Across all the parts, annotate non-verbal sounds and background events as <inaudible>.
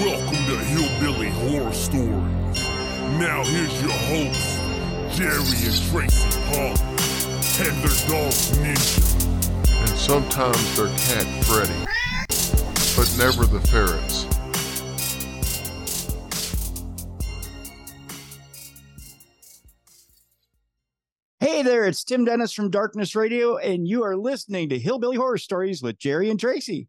Welcome to Hillbilly Horror Stories. Now here's your hosts, Jerry and Tracy Paul, and their dog Ninja. and sometimes their cat Freddy, but never the ferrets. Hey there, it's Tim Dennis from Darkness Radio, and you are listening to Hillbilly Horror Stories with Jerry and Tracy.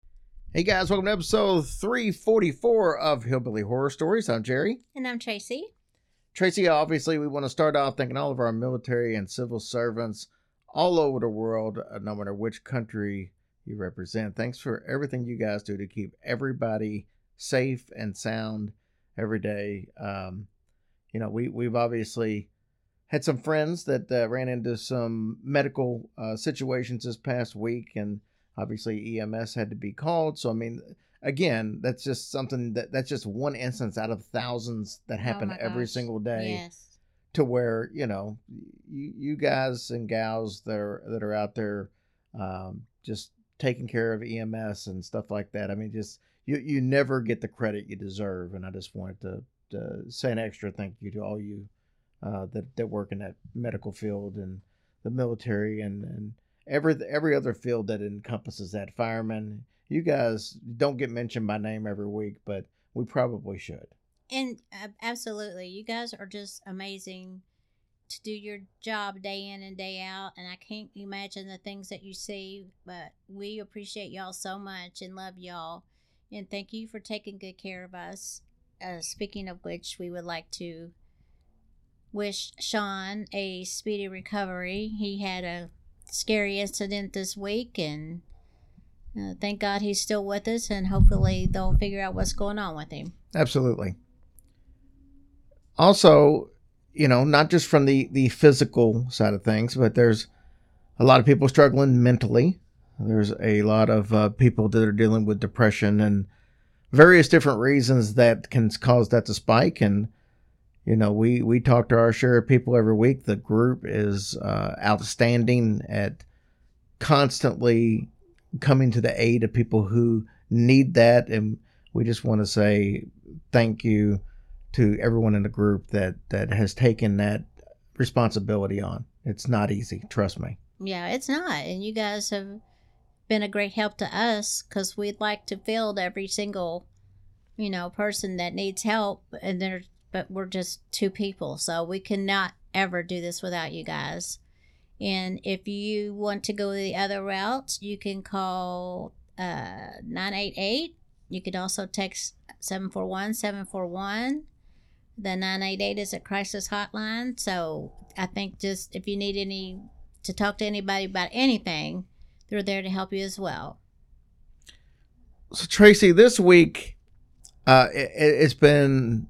Hey guys, welcome to episode 344 of Hillbilly Horror Stories. I'm Jerry. And I'm Tracy. Tracy, obviously, we want to start off thanking all of our military and civil servants all over the world, uh, no matter which country you represent. Thanks for everything you guys do to keep everybody safe and sound every day. Um, you know, we, we've obviously had some friends that uh, ran into some medical uh, situations this past week, and obviously EMS had to be called. So, I mean, again, that's just something that that's just one instance out of thousands that happen Oh every gosh. single day Yes. to where you know you, you guys and gals that are that are out there um, just taking care of EMS and stuff like that. I mean, just you you never get the credit you deserve, and I just wanted to, to say an extra thank you to all you uh, that that work in that medical field and the military and and every every other field that encompasses that fireman. You guys don't get mentioned by name every week, but we probably should. And uh, absolutely, you guys are just amazing to do your job day in and day out. And I can't imagine the things that you see, but we appreciate y'all so much and love y'all. And thank you for taking good care of us. Uh, speaking of which, we would like to wish Sean a speedy recovery. He had a scary incident this week, and uh, thank God he's still with us. And hopefully, they'll figure out what's going on with him. Absolutely. Also, you know, not just from the the physical side of things, but there's a lot of people struggling mentally. There's a lot of uh, people that are dealing with depression and various different reasons that can cause that to spike. And you know, we we talk to our share of people every week. The group is uh, outstanding at constantly coming to the aid of people who need that, and we just want to say thank you to everyone in the group that that has taken that responsibility on. It's not easy, trust me. Yeah, it's not. And you guys have been a great help to us because we'd like to field every single, you know, person that needs help. And there, but we're just two people. So we cannot ever do this without you guys. And if you want to go the other route, you can call uh, 988. You can also text 741 741. The 988 is a crisis hotline. So I think just if you need any to talk to anybody about anything, they're there to help you as well. So Tracy, this week, uh, it, it's been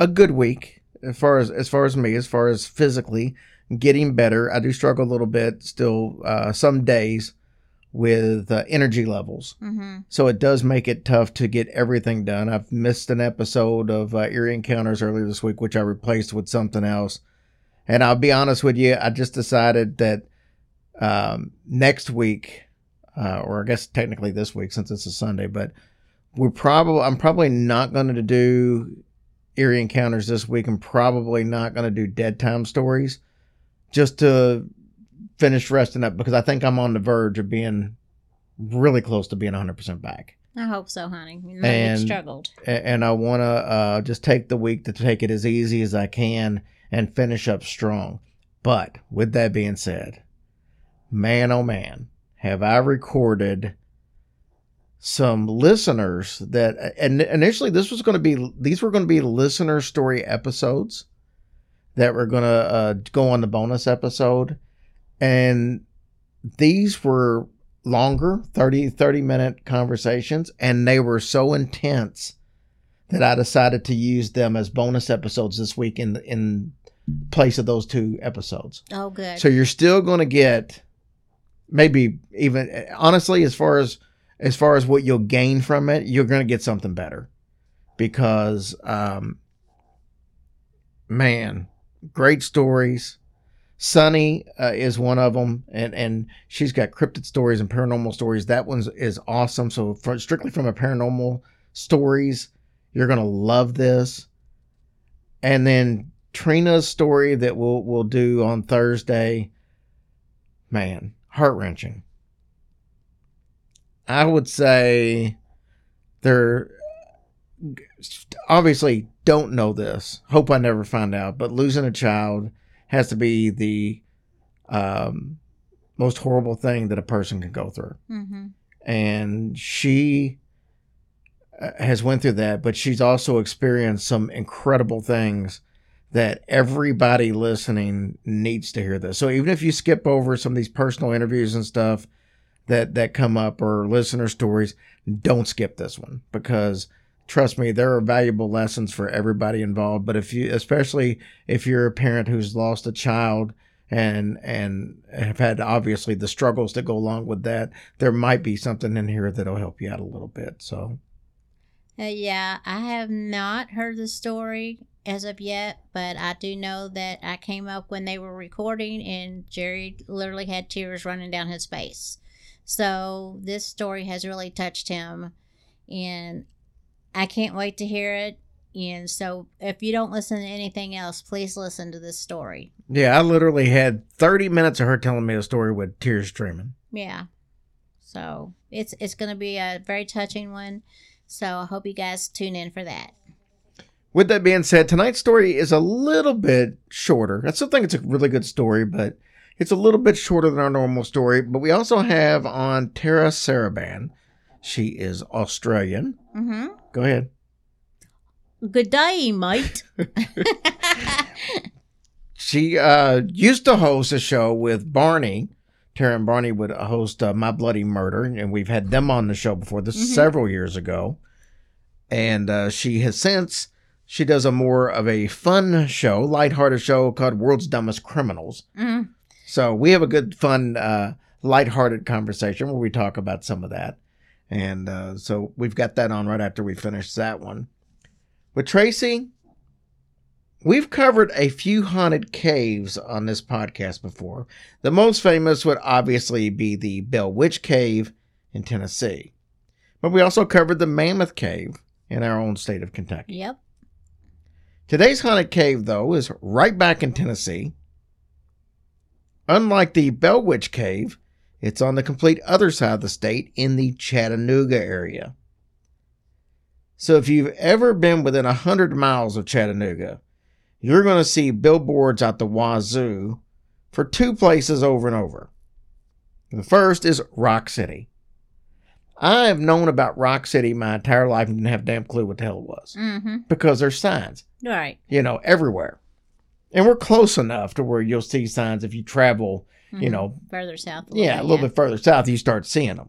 a good week as far as as far as me, as far as physically getting better. I do struggle a little bit still, uh, some days with uh, energy levels. Mm-hmm. So it does make it tough to get everything done. I've missed an episode of uh, Eerie Encounters earlier this week, which I replaced with something else. And I'll be honest with you, I just decided that um, next week, uh, or I guess technically this week since it's a Sunday, but we're probably I'm probably not going to do Eerie Encounters this week. I'm probably not going to do Dead Time Stories, just to finish resting up because I think I'm on the verge of being really close to being 100% back. I hope so, honey. You know And- struggled. And I want to uh, just take the week to take it as easy as I can and finish up strong. But with that being said, man, oh man, have I recorded some listeners that, and initially this was going to be, these were going to be listener story episodes that were going to uh, go on the bonus episode. And these were longer 30 30 minute conversations and they were so intense that I decided to use them as bonus episodes this week in in place of those two episodes. Oh, good. So you're still going to get maybe even honestly as far as as far as what you'll gain from it, you're going to get something better because um man, great stories. Sunny uh, is one of them, and and she's got cryptid stories and paranormal stories. That one's is awesome. So, for, strictly from a paranormal stories, you're gonna love this. And then Trina's story that we'll we'll do on Thursday. Man, heart wrenching. I would say they're obviously don't know this. Hope I never find out. But losing a child has to be the um, most horrible thing that a person can go through. mm-hmm. And she uh, has went through that, but she's also experienced some incredible things that everybody listening needs to hear this. So even if you skip over some of these personal interviews and stuff that that come up or listener stories, don't skip this one because trust me, there are valuable lessons for everybody involved. But if you, especially if you're a parent who's lost a child and and have had obviously the struggles that go along with that, there might be something in here that'll help you out a little bit. So Uh, yeah, I have not heard the story as of yet, but I do know that I came up when they were recording and Jerry literally had tears running down his face. So this story has really touched him and I can't wait to hear it. And so if you don't listen to anything else, please listen to this story. yeah, I literally had 30 minutes of her telling me a story with tears streaming. Yeah. So it's it's gonna be a very touching one. So I hope you guys tune in for that. With that being said, tonight's story is a little bit shorter. I still think it's a really good story, but it's a little bit shorter than our normal story. But we also have on Tara Saraban. She is Australian. Mm-hmm. Go ahead. Good day, mate. <laughs> <laughs> She uh, used to host a show with Barney. Tara and Barney would host uh, My Bloody Murder, and we've had them on the show before. This is Mhm. several years ago, and uh, she has since she does a more of a fun show, lighthearted show called World's Dumbest Criminals. Mhm. So we have a good, fun, uh, lighthearted conversation where we talk about some of that, and uh, so we've got that on right after we finish that one. With Tracy, We've covered a few haunted caves on this podcast before. The most famous would obviously be the Bell Witch Cave in Tennessee. But we also covered the Mammoth Cave in our own state of Kentucky. Yep. Today's haunted cave, though, is right back in Tennessee. Unlike the Bell Witch Cave, it's on the complete other side of the state in the Chattanooga area. So if you've ever been within a 100 miles of Chattanooga, you're going to see billboards out the wazoo for two places over and over. The first is Rock City. I have known about Rock City my entire life and didn't have a damn clue what the hell it was Mm-hmm. because there's signs, Right. you know, everywhere. And we're close enough to where you'll see signs if you travel, you Mhm. know, further south. yeah, a little bit further south, you start seeing them.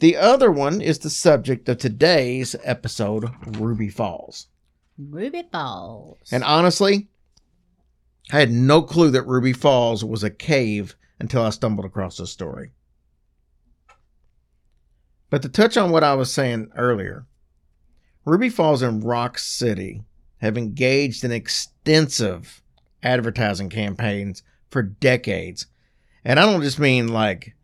The other one is the subject of today's episode, Ruby Falls. Ruby Falls. And honestly, I had no clue that Ruby Falls was a cave until I stumbled across this story. But to touch on what I was saying earlier, Ruby Falls in Rock City have engaged in extensive advertising campaigns for decades. And I don't just mean like,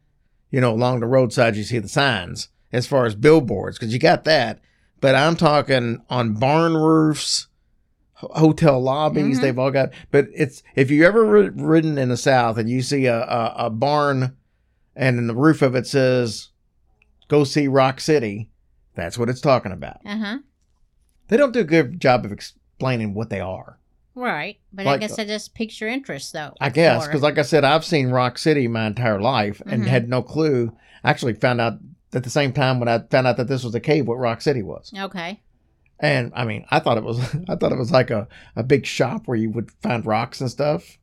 you know, along the roadside you see the signs as far as billboards, because you got that. But I'm talking on barn roofs, hotel lobbies. Mhm. They've all got. But it's if you ever ri- ridden in the South and you see a, a a barn, and in the roof of it says, "Go see Rock City," that's what it's talking about. Uh huh. They don't do a good job of explaining what they are. Right. But Like- I guess that just piques your interest, though. I guess because, like I said, I've seen Rock City my entire life and Mhm. had no clue. I actually found out at the same time when I found out that this was a cave, what Rock City was. Okay. And I mean, I thought it was, <laughs> I thought it was like a, a big shop where you would find rocks and stuff.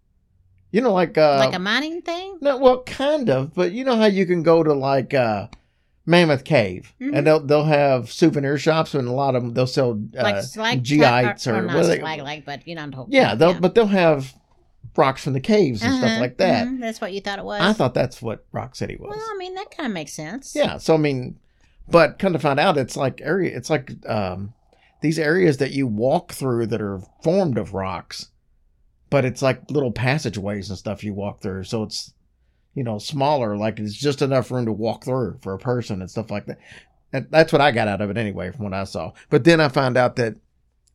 You know, like uh, like a mining thing? no, well, kind of, but you know how you can go to like uh, Mammoth Cave, Mhm. and they'll they'll have souvenir shops, and a lot of them they'll sell uh, like slag gites or, or, or not they- slag like, but you know, whole yeah, they'll but they'll have rocks from the caves and stuff Uh-huh, like that. mhm, That's what you thought it was. I thought that's what Rock City was. Well, I mean, that kind of makes sense. Yeah, so I mean, but come to find out, it's like area. It's like um, these areas that you walk through that are formed of rocks, but it's like little passageways and stuff you walk through. So it's you know smaller, like it's just enough room to walk through for a person and stuff like that. And that's what I got out of it anyway, from what I saw. But then I found out that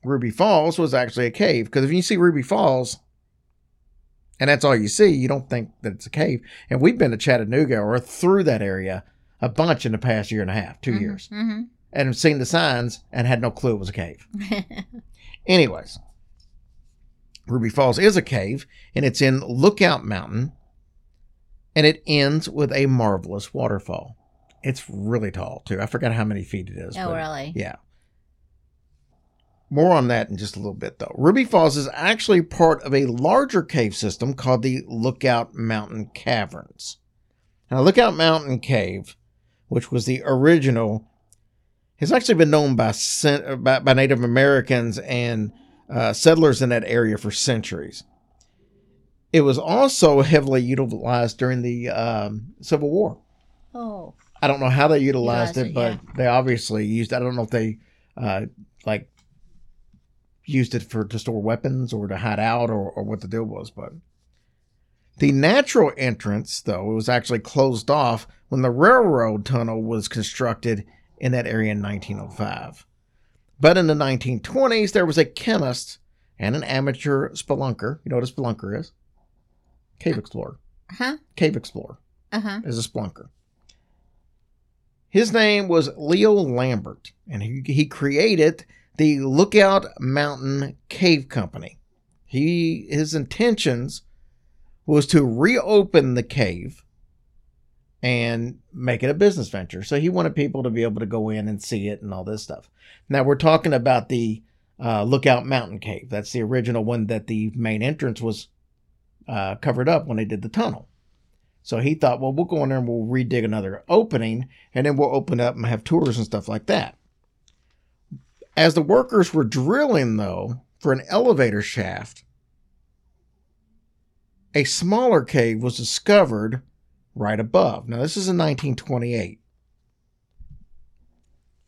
Ruby Falls was actually a cave because if you see Ruby Falls. And that's all you see. You don't think that it's a cave. And we've been to Chattanooga or through that area a bunch in the past year and a half, 2 years, hmm and have seen the signs and had no clue it was a cave. <laughs> Anyways, Ruby Falls is a cave, and it's in Lookout Mountain, and it ends with a marvelous waterfall. It's really tall too. I forgot how many feet it is. oh, really? Yeah. More on that in just a little bit, though. Ruby Falls is actually part of a larger cave system called the Lookout Mountain Caverns. Now, Lookout Mountain Cave, which was the original, has actually been known by by, by Native Americans and uh, settlers in that area for centuries. It was also heavily utilized during the um, Civil War. Oh, I don't know how they utilized Utilized it, but they obviously used. I don't know if they uh, like used it for to store weapons or to hide out or, or what the deal was. But the natural entrance, though, it was actually closed off when the railroad tunnel was constructed in that area in 1905. But in the 1920s, there was a chemist and an amateur spelunker. You know what a spelunker is? Cave explorer. huh? Cave explorer Uh huh. is a splunker. His name was Leo Lambert, and he, he created the Lookout Mountain Cave Company. He his intentions was to reopen the cave and make it a business venture. So he wanted people to be able to go in and see it and all this stuff. Now we're talking about the uh, Lookout Mountain Cave. That's the original one that the main entrance was uh, covered up when they did the tunnel. So he thought, well, we'll go in there and we'll redig another opening, and then we'll open up and have tours and stuff like that. As the workers were drilling, though, for an elevator shaft, a smaller cave was discovered right above. Now, this is in 1928.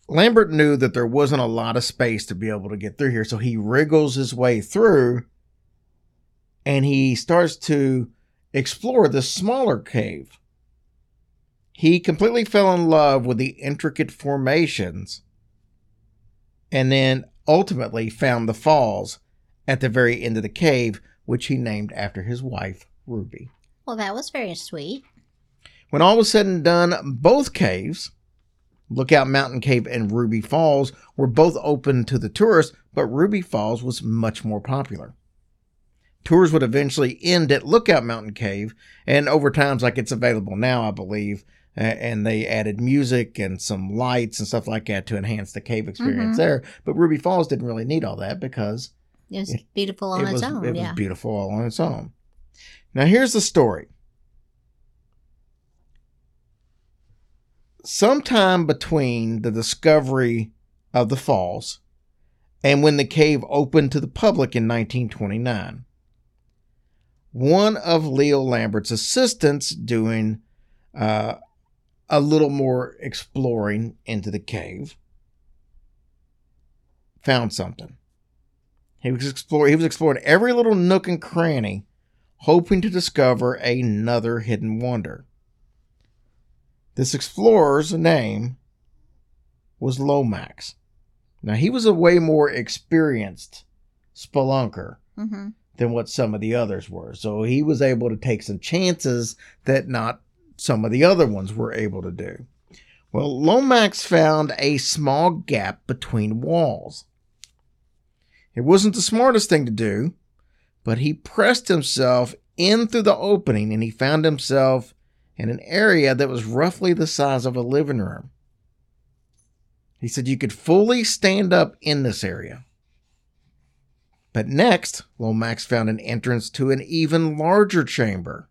Lambert knew that there wasn't a lot of space to be able to get through here, so he wriggles his way through and he starts to explore this smaller cave. He completely fell in love with the intricate formations and then ultimately found the falls at the very end of the cave, which he named after his wife, Ruby. Well, that was very sweet. When all was said and done, both caves, Lookout Mountain Cave and Ruby Falls, were both open to the tourists, but Ruby Falls was much more popular. Tours would eventually end at Lookout Mountain Cave, and over times, like it's available now, I believe, and they added music and some lights and stuff like that to enhance the cave experience Mhm. there. But Ruby Falls didn't really need all that because It was It- beautiful on it its was, own. it yeah. was beautiful all on its own. Now, here's the story. Sometime between the discovery of the falls and when the cave opened to the public in 1929, one of Leo Lambert's assistants doing uh, a little more exploring into the cave found something. He was exploring. He was exploring every little nook and cranny, hoping to discover another hidden wonder. This explorer's name was Lomax. Now he was a way more experienced spelunker Mm-hmm. Than what some of the others were, so he was able to take some chances that not some of the other ones were able to do. Well, Lomax found a small gap between walls. It wasn't the smartest thing to do, but he pressed himself in through the opening and he found himself in an area that was roughly the size of a living room. He said you could fully stand up in this area. But next, Lomax found an entrance to an even larger chamber.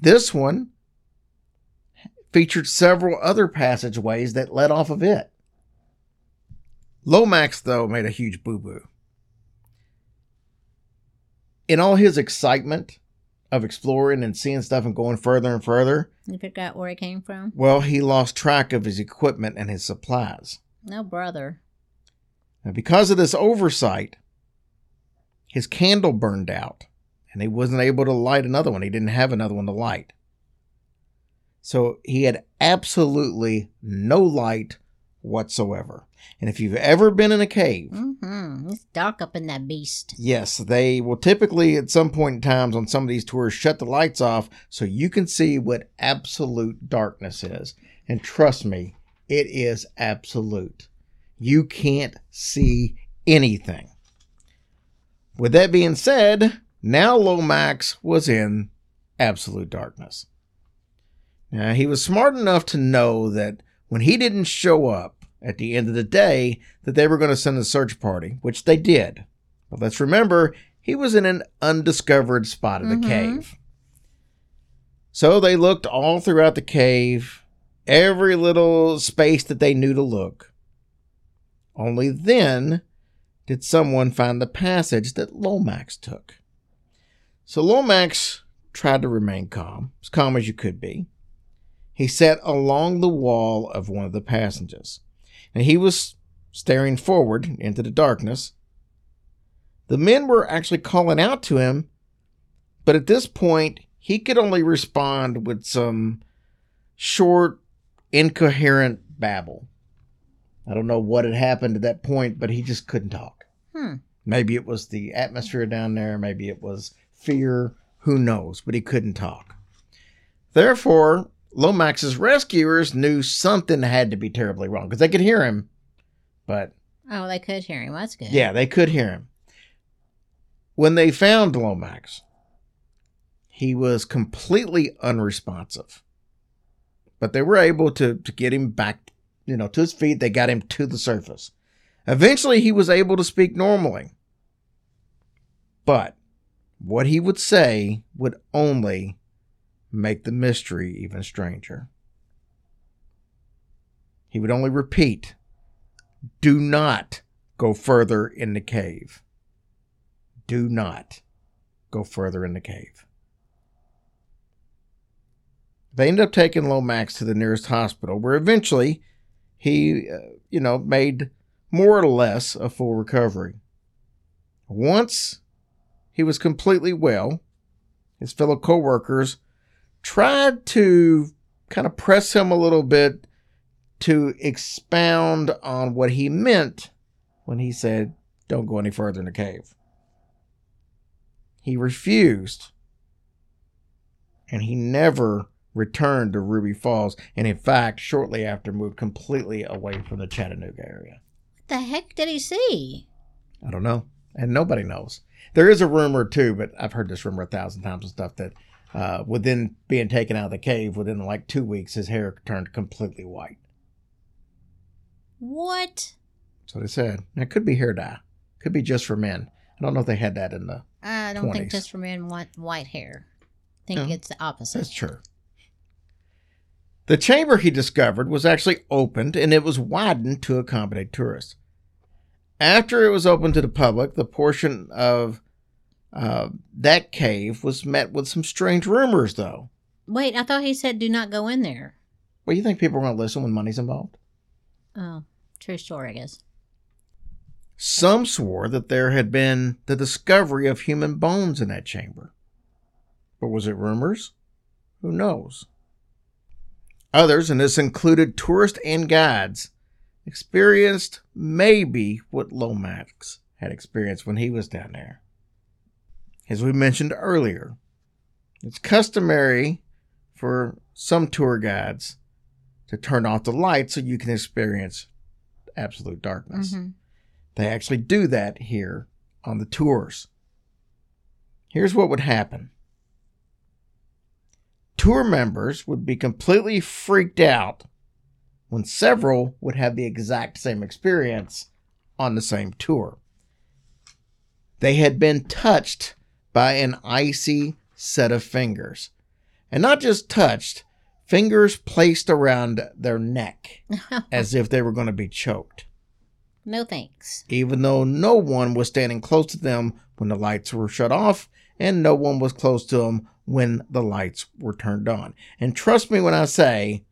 This one featured several other passageways that led off of it. Lomax, though, made a huge boo boo. In all his excitement of exploring and seeing stuff and going further and further, he forgot where he came from? well, he lost track of his equipment and his supplies. No, brother. And because of this oversight, his candle burned out and he wasn't able to light another one. He didn't have another one to light. So he had absolutely no light whatsoever. And if you've ever been in a cave, Mm-hmm. It's dark up in that beast. yes, they will typically at some point in times on some of these tours shut the lights off so you can see what absolute darkness is. And trust me, it is absolute. You can't see anything. With that being said, now Lomax was in absolute darkness. Now, he was smart enough to know that when he didn't show up at the end of the day, that they were going to send a search party, which they did. But let's remember, he was in an undiscovered spot of the Mhm. cave. So they looked all throughout the cave, every little space that they knew to look. Only then did someone find the passage that Lomax took. So Lomax tried to remain calm, as calm as you could be. He sat along the wall of one of the passages, and he was staring forward into the darkness. The men were actually calling out to him, but at this point, he could only respond with some short, incoherent babble. I don't know what had happened at that point, but he just couldn't talk. Hmm. Maybe it was the atmosphere down there, maybe it was fear, who knows, but he couldn't talk. Therefore, Lomax's rescuers knew something had to be terribly wrong because they could hear him, but Oh, they could hear him. That's good. yeah, they could hear him. When they found Lomax, he was completely unresponsive. But they were able to, to get him back, you know, to his feet. They got him to the surface. Eventually, he was able to speak normally. But what he would say would only make the mystery even stranger. He would only repeat, Do not go further in the cave. Do not go further in the cave. They ended up taking Lomax to the nearest hospital, where eventually he, uh, you know, made more or less a full recovery. Once he was completely well, his fellow coworkers tried to kind of press him a little bit to expound on what he meant when he said, Don't go any further in the cave. He refused. And he never returned to Ruby Falls. And in fact, shortly after, moved completely away from the Chattanooga area. What the heck did he see? I don't know. And nobody knows. There is a rumor, too, but I've heard this rumor a thousand times and stuff that uh, within being taken out of the cave, within like two weeks, his hair turned completely white. What? That's what it said. It could be hair dye. Could be just for men. I don't know if they had that in the. I don't 20s. think just for men want white hair. I think No. it's the opposite. That's true. The chamber he discovered was actually opened and it was widened to accommodate tourists. After it was opened to the public, the portion of uh, that cave was met with some strange rumors, though. Wait, I thought he said do not go in there. Well, you think people are going to listen when money's involved? Oh, true story, I guess. Some swore that there had been the discovery of human bones in that chamber. But was it rumors? Who knows? Others, and this included tourists and guides, experienced maybe what Lomax had experienced when he was down there. As we mentioned earlier, it's customary for some tour guides to turn off the lights so you can experience absolute darkness. Mhm. They actually do that here on the tours. Here's what would happen tour members would be completely freaked out when several would have the exact same experience on the same tour. They had been touched by an icy set of fingers. And not just touched, fingers placed around their neck <laughs> as if they were going to be choked, no thanks. even though no one was standing close to them when the lights were shut off and no one was close to them when the lights were turned on. And trust me when I say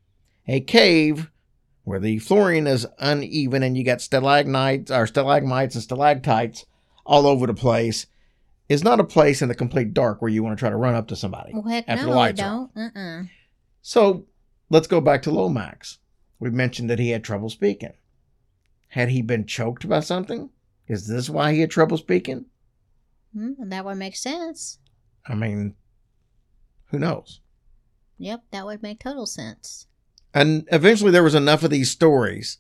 a cave where the flooring is uneven and you got stalagmites or stalagmites and stalactites all over the place is not a place in the complete dark where you want to try to run up to somebody Well, heck after no, the lights are off. don't. Uh-uh. So let's go back to Lomax. We mentioned that he had trouble speaking. Had he been choked by something? Is this why he had trouble speaking? Hmm, that would make sense. I mean, who knows? Yep, that would make total sense. And eventually there was enough of these stories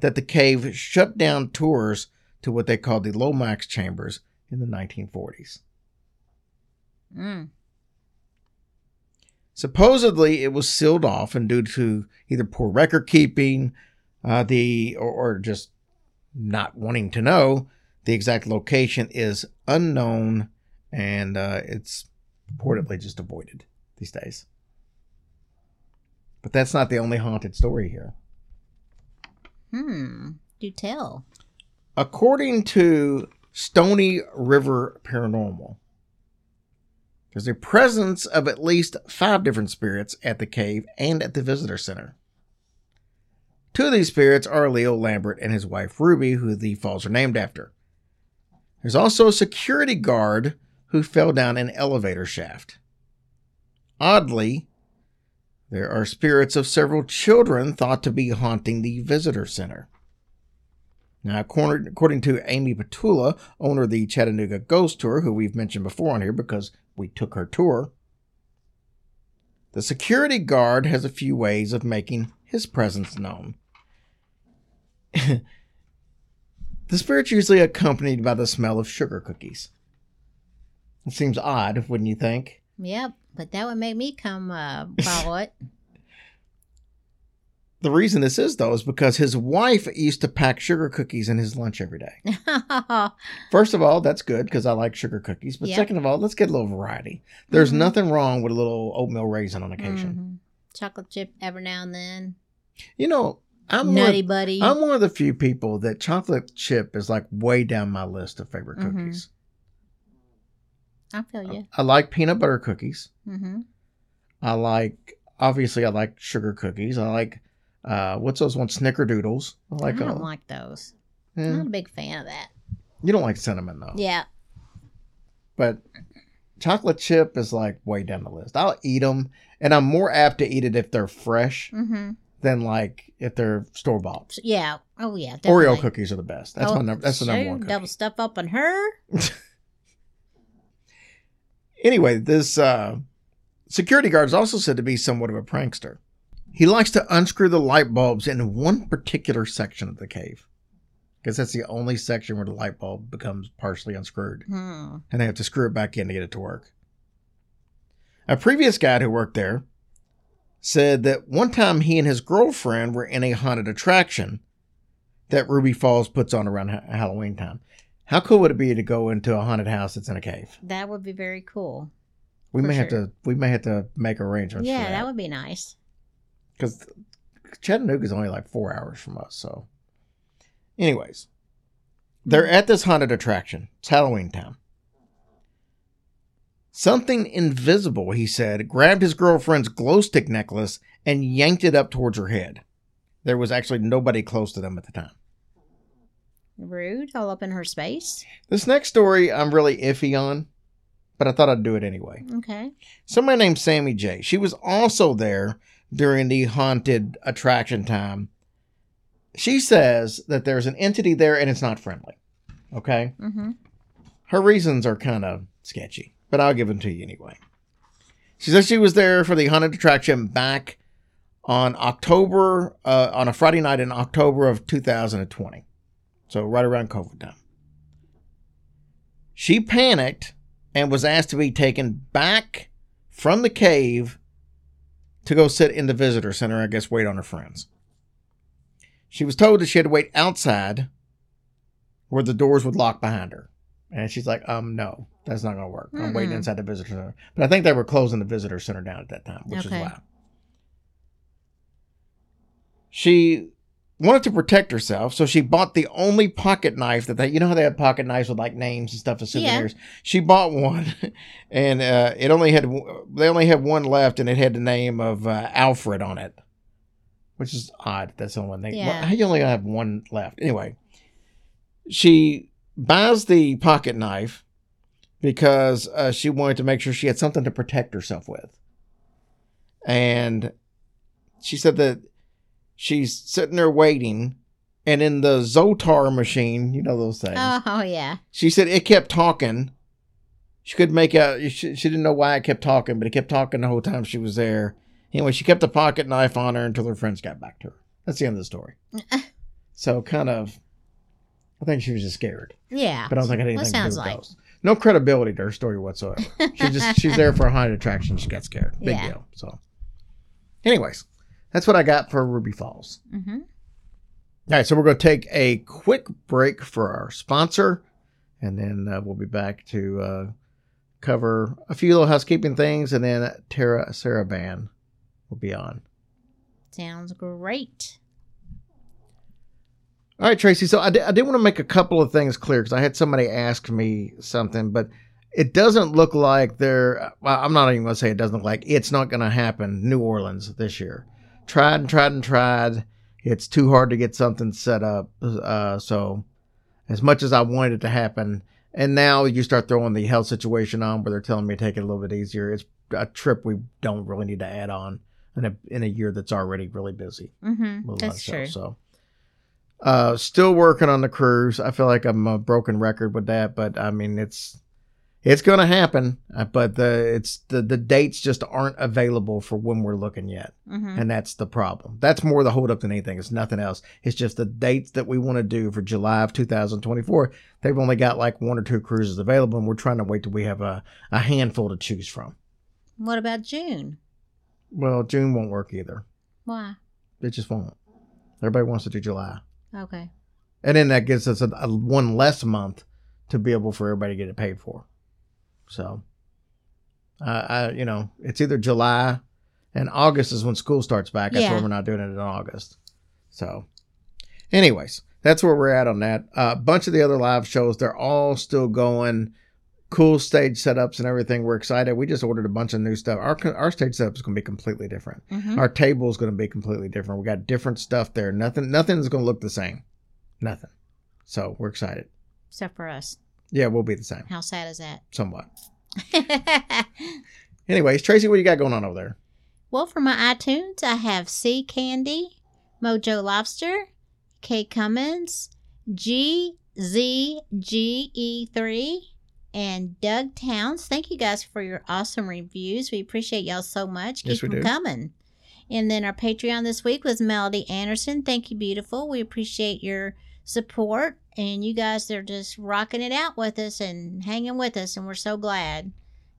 that the cave shut down tours to what they called the Lomax chambers in the 1940s. Mm. Supposedly, it was sealed off, and due to either poor record keeping, uh, the or, or just not wanting to know, the exact location is unknown, and uh, it's purportedly just avoided these days. But that's not the only haunted story here. Hmm. Do tell. According to Stony River Paranormal, there's a presence of at least five different spirits at the cave and at the visitor center. Two of these spirits are Leo Lambert and his wife Ruby, who the falls are named after. There's also a security guard who fell down an elevator shaft. Oddly, there are spirits of several children thought to be haunting the visitor center. Now, according to Amy Petulla, owner of the Chattanooga Ghost Tour, who we've mentioned before on here because we took her tour, the security guard has a few ways of making his presence known. <laughs> the spirit's usually accompanied by the smell of sugar cookies. It seems odd, wouldn't you think? Yep, but that would make me come uh, follow it. The reason this is, though, is because his wife used to pack sugar cookies in his lunch every day. <laughs> First of all, that's good because I like sugar cookies. But Yep. second of all, let's get a little variety. There's Mhm. nothing wrong with a little oatmeal raisin on occasion. Mhm. Chocolate chip every now and then. You know, I'm Nutty one, buddy. I'm one of the few people that chocolate chip is like way down my list of favorite Mhm. cookies. I feel you. I like peanut butter cookies. Mm-hmm. I like, obviously, I like sugar cookies. I like, uh, what's those ones? Snickerdoodles. I like, I don't uh, like those. eh, I'm not a big fan of that. you don't like cinnamon though. Yeah. but chocolate chip is like way down the list. I'll eat them, and I'm more apt to eat it if they're fresh Mm-hmm. than like if they're store bought. Yeah. Oh yeah. Oreo cookies are the best. That's Oh, my number. That's the number one. Cookie. Double stuff up on her. <laughs> Anyway, this uh, security guard is also said to be somewhat of a prankster. He likes to unscrew the light bulbs in one particular section of the cave. Because that's the only section where the light bulb becomes partially unscrewed. Hmm. and they have to screw it back in to get it to work. A previous guide who worked there said that one time he and his girlfriend were in a haunted attraction that Ruby Falls puts on around ha- Halloween time. How cool would it be to go into a haunted house that's in a cave? That would be very cool. We may have to we may have to make arrangements yeah, that that would be nice. because Chattanooga is only like four hours from us. So, anyways, they're mm. at this haunted attraction. It's Halloween time. Something invisible, he said, grabbed his girlfriend's glow stick necklace and yanked it up towards her head. There was actually nobody close to them at the time. Rude, all up in her space. This next story I'm really iffy on, but I thought I'd do it anyway. Okay. Somebody named Sammy J. She was also there during the haunted attraction time. She says that there's an entity there and it's not friendly. Okay? Mm-hmm. Her reasons are kind of sketchy, but I'll give them to you anyway. She says she was there for the haunted attraction back on October, uh, on a Friday night in October of 2020. So right around COVID time. She panicked and was asked to be taken back from the cave to go sit in the visitor center, I guess, wait on her friends. She was told that she had to wait outside where the doors would lock behind her. And she's like, um, no, that's not going to work. I'm waiting inside the visitor center. But I think they were closing the visitor center down at that time, which Okay. is why. she wanted to protect herself, so she bought the only pocket knife that they, you know how they have pocket knives with like names and stuff as Yeah. souvenirs. She bought one, <laughs> and uh, it only had they only had one left, and it had the name of uh, Alfred on it, which is odd. That's the only one they. Yeah. How you only have one left? Anyway, she buys the pocket knife because uh, she wanted to make sure she had something to protect herself with, and she said that she's sitting there waiting, and in the Zoltar machine, you know those things. Oh yeah. She said it kept talking. She couldn't make out. She, she didn't know why it kept talking, but it kept talking the whole time she was there. Anyway, she kept a pocket knife on her until her friends got back to her. That's the end of the story. <laughs> so kind of, I think she was just scared, Yeah. but I don't think it had anything to do with like. ghosts. No credibility to her story whatsoever. She just she's <laughs> there for a haunted attraction. She got scared. Big Yeah. deal. So, anyways, that's what I got for Ruby Falls. hmm All right, so we're going to take a quick break for our sponsor, and then uh, we'll be back to uh, cover a few little housekeeping things, and then Tara Saraban will be on. Sounds great. All right, Tracy. So I did, I did want to make a couple of things clear because I had somebody ask me something, but it doesn't look like they're. Well, I'm not even going to say it doesn't look like it's not going to happen. New Orleans this year. Tried and tried and tried. It's too hard to get something set up. Uh, so, as much as I wanted it to happen, and now you start throwing the health situation on where they're telling me to take it a little bit easier. It's a trip we don't really need to add on in a in a year that's already really busy hmm lot That's of stuff, true. So, uh, still working on the cruise. I feel like I'm a broken record with that, but I mean it's it's gonna happen. Uh, but the it's the the dates just aren't available for when we're looking yet, hmm and that's the problem. That's more the holdup than anything. It's nothing else. It's just the dates that we want to do for July of 2024. They've only got like one or two cruises available, and we're trying to wait till we have a a handful to choose from. What about June? Well, June won't work either. Why? It just won't. Everybody wants to do July. Okay. and then that gives us a, a one less month to be able for everybody to get it paid for. So, uh, I you know it's either July and August is when school starts back. That's why Yeah. we're not doing it in August. So, anyways, that's where we're at on that. A uh, bunch of the other live shows, they're all still going. Cool stage setups and everything. We're excited. We just ordered a bunch of new stuff. Our our stage setup is going to be completely different. hmm Our table is going to be completely different. We got different stuff there. Nothing nothing's going to look the same. Nothing. So we're excited. Except for us. Yeah, we'll be the same, How sad is that? somewhat. <laughs> Anyways, Tracy, what you got going on over there? well, for my iTunes, I have Sea Candy, Mojo Lobster, K Cummins, G Z G E 3 and Doug Towns. Thank you guys for your awesome reviews. We appreciate y'all so much. Keep Yes, we them do. coming. And then our Patreon this week was Melody Anderson. Thank you, beautiful. We appreciate your support. And you guys are just rocking it out with us and hanging with us. And we're so glad.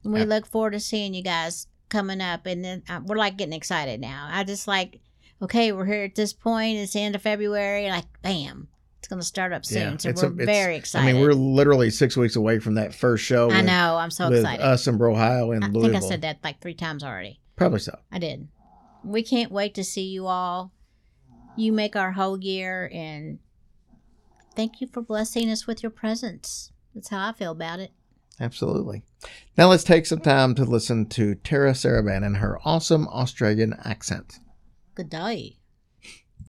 And we Yeah. look forward to seeing you guys coming up. And then uh, we're like getting excited now. I just like, okay, we're here at this point. It's the end of February. Like, bam, it's going to start up soon. Yeah, so it's we're a- very I mean, we're literally six weeks away from that first show. I with- know. I'm so excited. us in Ohio and I Louisville. think I said that like three times already. Probably so. I did. We can't wait to see you all. You make our whole year, and thank you for blessing us with your presence. That's how I feel about it. Absolutely. Now let's take some time to listen to Tara Saraban and her awesome Australian accent. Good day.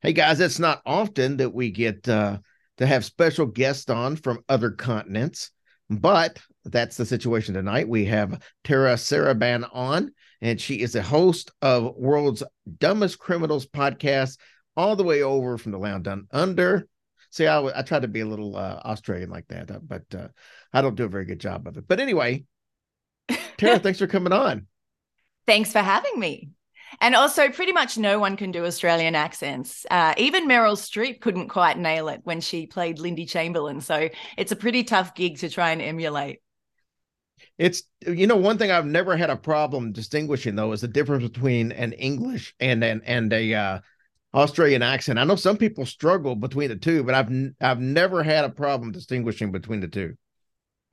Hey guys, it's not often that we get uh, to have special guests on from other continents, but that's the situation tonight. We have Tara Saraban on, and she is a host of World's Dumbest Criminals podcast, all the way over from the Land Down Under. See, I, I try to be a little uh, Australian like that, uh, but uh, I don't do a very good job of it. But anyway, Tara, <laughs> thanks for coming on. Thanks for having me. And also, pretty much no one can do Australian accents. Uh, even Meryl Streep couldn't quite nail it when she played Lindy Chamberlain. So it's a pretty tough gig to try and emulate. It's you know one thing I've never had a problem distinguishing though is the difference between an English and an and a uh, Australian accent. I know some people struggle between the two, but I've n- I've never had a problem distinguishing between the two.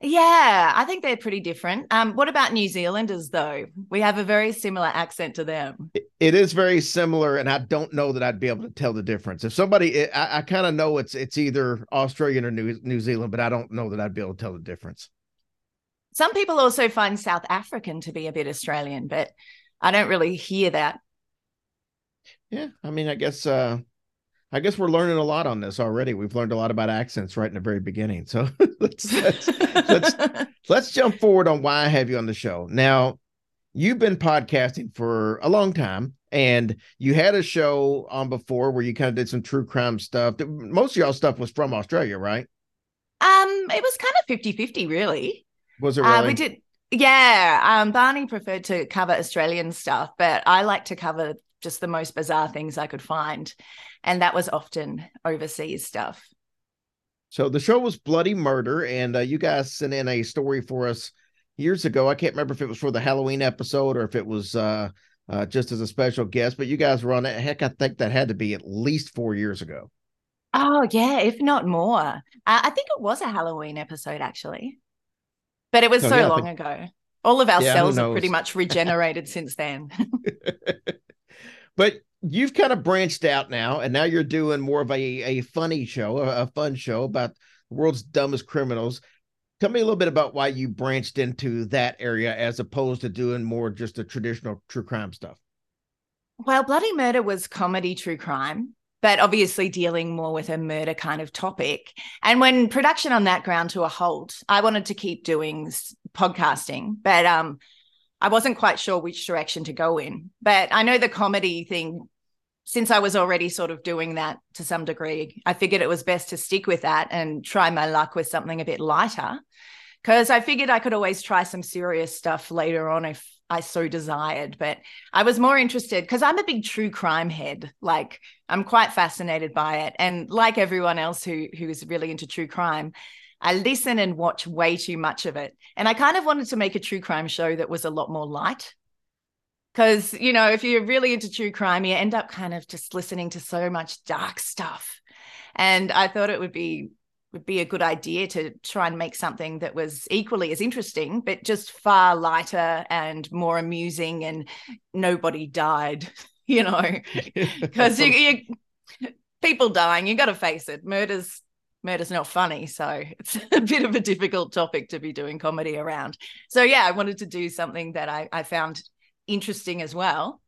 Yeah, I think they're pretty different. Um, what about New Zealanders though? We have a very similar accent to them. It- is very similar, and I don't know that I'd be able to tell the difference. If somebody, I, I kind of know it's it's either Australian or New New Zealand, but I don't know that I'd be able to tell the difference. Some people also find South African to be a bit Australian, but I don't really hear that. Yeah, I mean, I guess uh I guess we're learning a lot on this already. We've learned a lot about accents right in the very beginning. So <laughs> let's let's, let's <laughs> let's jump forward on why I have you on the show. Now, you've been podcasting for a long time and you had a show on before where you kind of did some true crime stuff. Most of y'all stuff was from Australia, right? um, it was kind of 50-50 really. Was it really? Uh, we did yeah. Um, Barney preferred to cover Australian stuff, but I like to cover just the most bizarre things I could find. And that was often overseas stuff. So the show was Bloody Murder, and uh, you guys sent in a story for us years ago. I can't remember if it was for the Halloween episode or if it was uh, uh, just as a special guest, but you guys were on it. Heck, I think that had to be at least four years ago. Oh yeah, if not more. Uh, I think it was a Halloween episode actually, but it was Oh, so yeah, long think- ago. All of our Yeah, cells have pretty much regenerated since then. <laughs> <laughs> but you've kind of branched out now, and now you're doing more of a, a funny show, a, a fun show about the world's dumbest criminals. Tell me a little bit about why you branched into that area as opposed to doing more just the traditional true crime stuff. Well, Bloody Murder was comedy true crime, but obviously dealing more with a murder kind of topic. And when production on that ground to a halt, I wanted to keep doing podcasting, but um, I wasn't quite sure which direction to go in. But I know the comedy thing, since I was already sort of doing that to some degree, I figured it was best to stick with that and try my luck with something a bit lighter. Because I figured I could always try some serious stuff later on if I so desired. But I was more interested because I'm a big true crime head. Like I'm quite fascinated by it. And like everyone else who who is really into true crime, I listen and watch way too much of it. And I kind of wanted to make a true crime show that was a lot more light. Because, you know, if you're really into true crime, you end up kind of just listening to so much dark stuff. And I thought it would be would be a good idea to try and make something that was equally as interesting, but just far lighter and more amusing and nobody died, <laughs> you know, <laughs> <laughs> because you, you people dying, you got to face it. Murder's murder's not funny, so it's <laughs> a bit of a difficult topic to be doing comedy around. So yeah, I wanted to do something that I, I found interesting as well,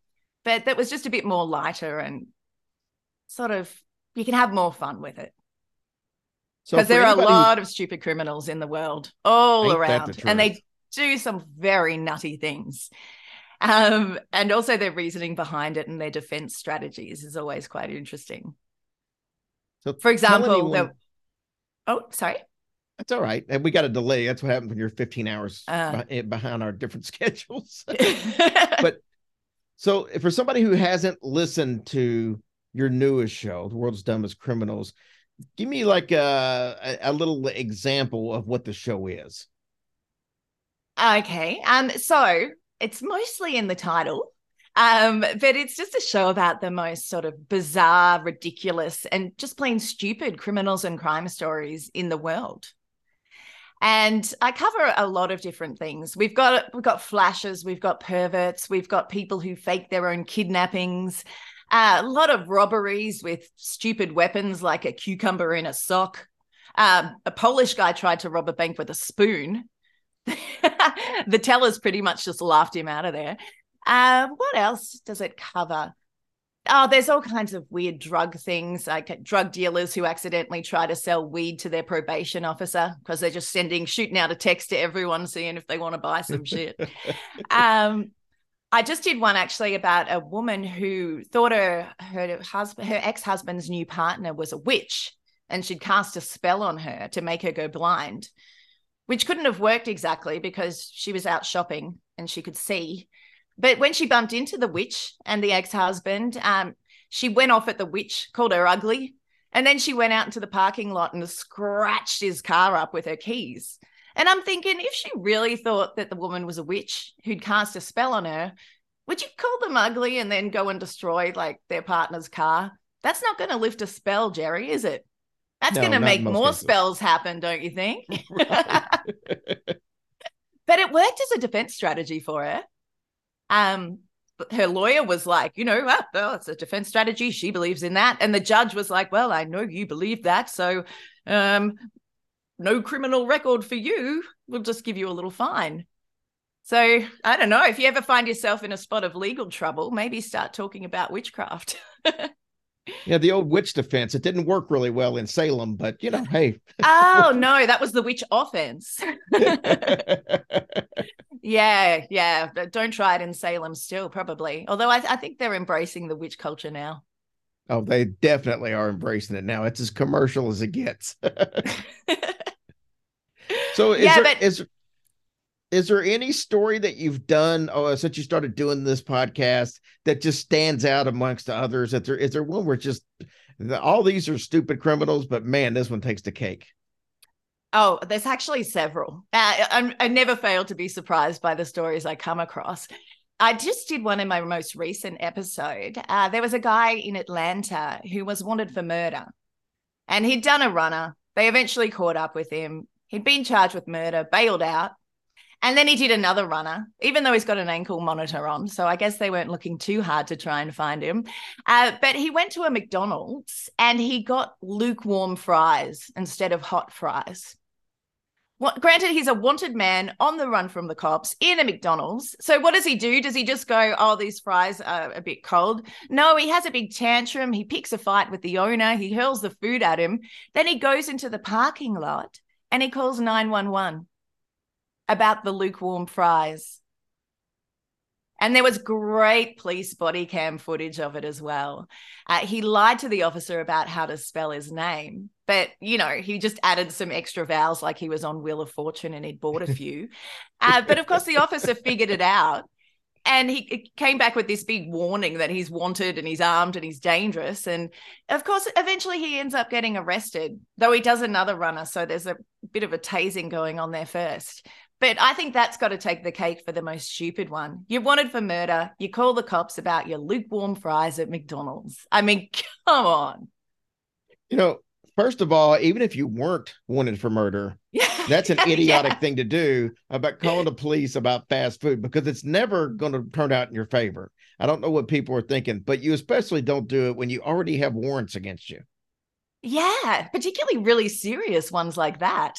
but that was just a bit more lighter and sort of you can have more fun with it. Because for there are a lot of stupid criminals in the world all Ain't that the around and they do some very nutty things. Um, and also their reasoning behind it and their defense strategies is always quite interesting. So for example anyone- oh sorry That's all right. And we got a delay. That's what happens when you're 15 hours Uh. behind our different <laughs> schedules. <laughs> but so for somebody who hasn't listened to your newest show, The World's Dumbest Criminals, give me like a, a, a little example of what the show is. Okay. Um, so it's mostly in the title. Um, but it's just a show about the most sort of bizarre, ridiculous, and just plain stupid criminals and crime stories in the world. And I cover a lot of different things. We've got we've got flashes, we've got perverts, we've got people who fake their own kidnappings, uh, a lot of robberies with stupid weapons like a cucumber in a sock. Um, a Polish guy tried to rob a bank with a spoon. <laughs> the tellers pretty much just laughed him out of there. Uh, what else does it cover? Oh, there's all kinds of weird drug things, like drug dealers who accidentally try to sell weed to their probation officer because they're just sending, shooting out a text to everyone, seeing if they want to buy some shit. <laughs> Um, I just did one actually about a woman who thought her her husband, her ex husband's new partner was a witch, and she'd cast a spell on her to make her go blind, which couldn't have worked exactly because she was out shopping and she could see. But when she bumped into the witch and the ex husband, um, she went off at the witch, called her ugly, and then she went out into the parking lot and scratched his car up with her keys. And I'm thinking, if she really thought that the woman was a witch who'd cast a spell on her, would you call them ugly and then go and destroy like their partner's car? That's not going to lift a spell, Jerry, is it? That's No, going to make more cases. spells happen, don't you think? <laughs> <laughs> <laughs> but it worked as a defense strategy for her. Um, her lawyer was like, you know, ah, well, it's a defense strategy. She believes in that. And the judge was like, well, I know you believe that. So, um, no criminal record for you. We'll just give you a little fine. So, I don't know. If you ever find yourself in a spot of legal trouble, maybe start talking about witchcraft. <laughs> Yeah, the old witch defense. It didn't work really well in Salem, but you know, hey. oh <laughs> no, that was the witch offense. <laughs> yeah, yeah. But Don't try it in Salem still, probably. Although I, I think they're embracing the witch culture now. Oh, they definitely are embracing it now. It's as commercial as it gets. <laughs> so is Yeah, there, but- is is there any story that you've done oh, uh, since you started doing this podcast that just stands out amongst the others? Is there is there one where just all these are stupid criminals, but man, this one takes the cake. Oh, there's actually several. Uh, I, I never fail to be surprised by the stories I come across. I just did one in my most recent episode. Uh, there was a guy in Atlanta who was wanted for murder, and he'd done a runner. They eventually caught up with him. He'd been charged with murder, bailed out, and then he did another runner, even though he's got an ankle monitor on. So I guess they weren't looking too hard to try and find him. Uh, but he went to a McDonald's and he got lukewarm fries instead of hot fries. Well, granted, he's a wanted man on the run from the cops in a McDonald's. So, what does he do? Does he just go, Oh, these fries are a bit cold? No, he has a big tantrum. He picks a fight with the owner. He hurls the food at him. Then he goes into the parking lot and he calls 911 about the lukewarm fries. And there was great police body cam footage of it as well. Uh, he lied to the officer about how to spell his name, but you know, he just added some extra vowels like he was on Wheel of Fortune and he'd bought a <laughs> few. uh, but of course, the officer figured it out. And he came back with this big warning that he's wanted and he's armed and he's dangerous. And of course, eventually he ends up getting arrested, though he does another runner. So there's a bit of a tasing going on there first. But I think that's got to take the cake for the most stupid one. You're wanted for murder. You call the cops about your lukewarm fries at McDonald's. I mean, <laughs> come on. You know, first of all, even if you weren't wanted for murder, <laughs> that's an idiotic Yeah. thing to do about calling the police about fast food because it's never going to turn out in your favor. I don't know what people are thinking, but you especially don't do it when you already have warrants against you. Yeah, particularly really serious ones like that.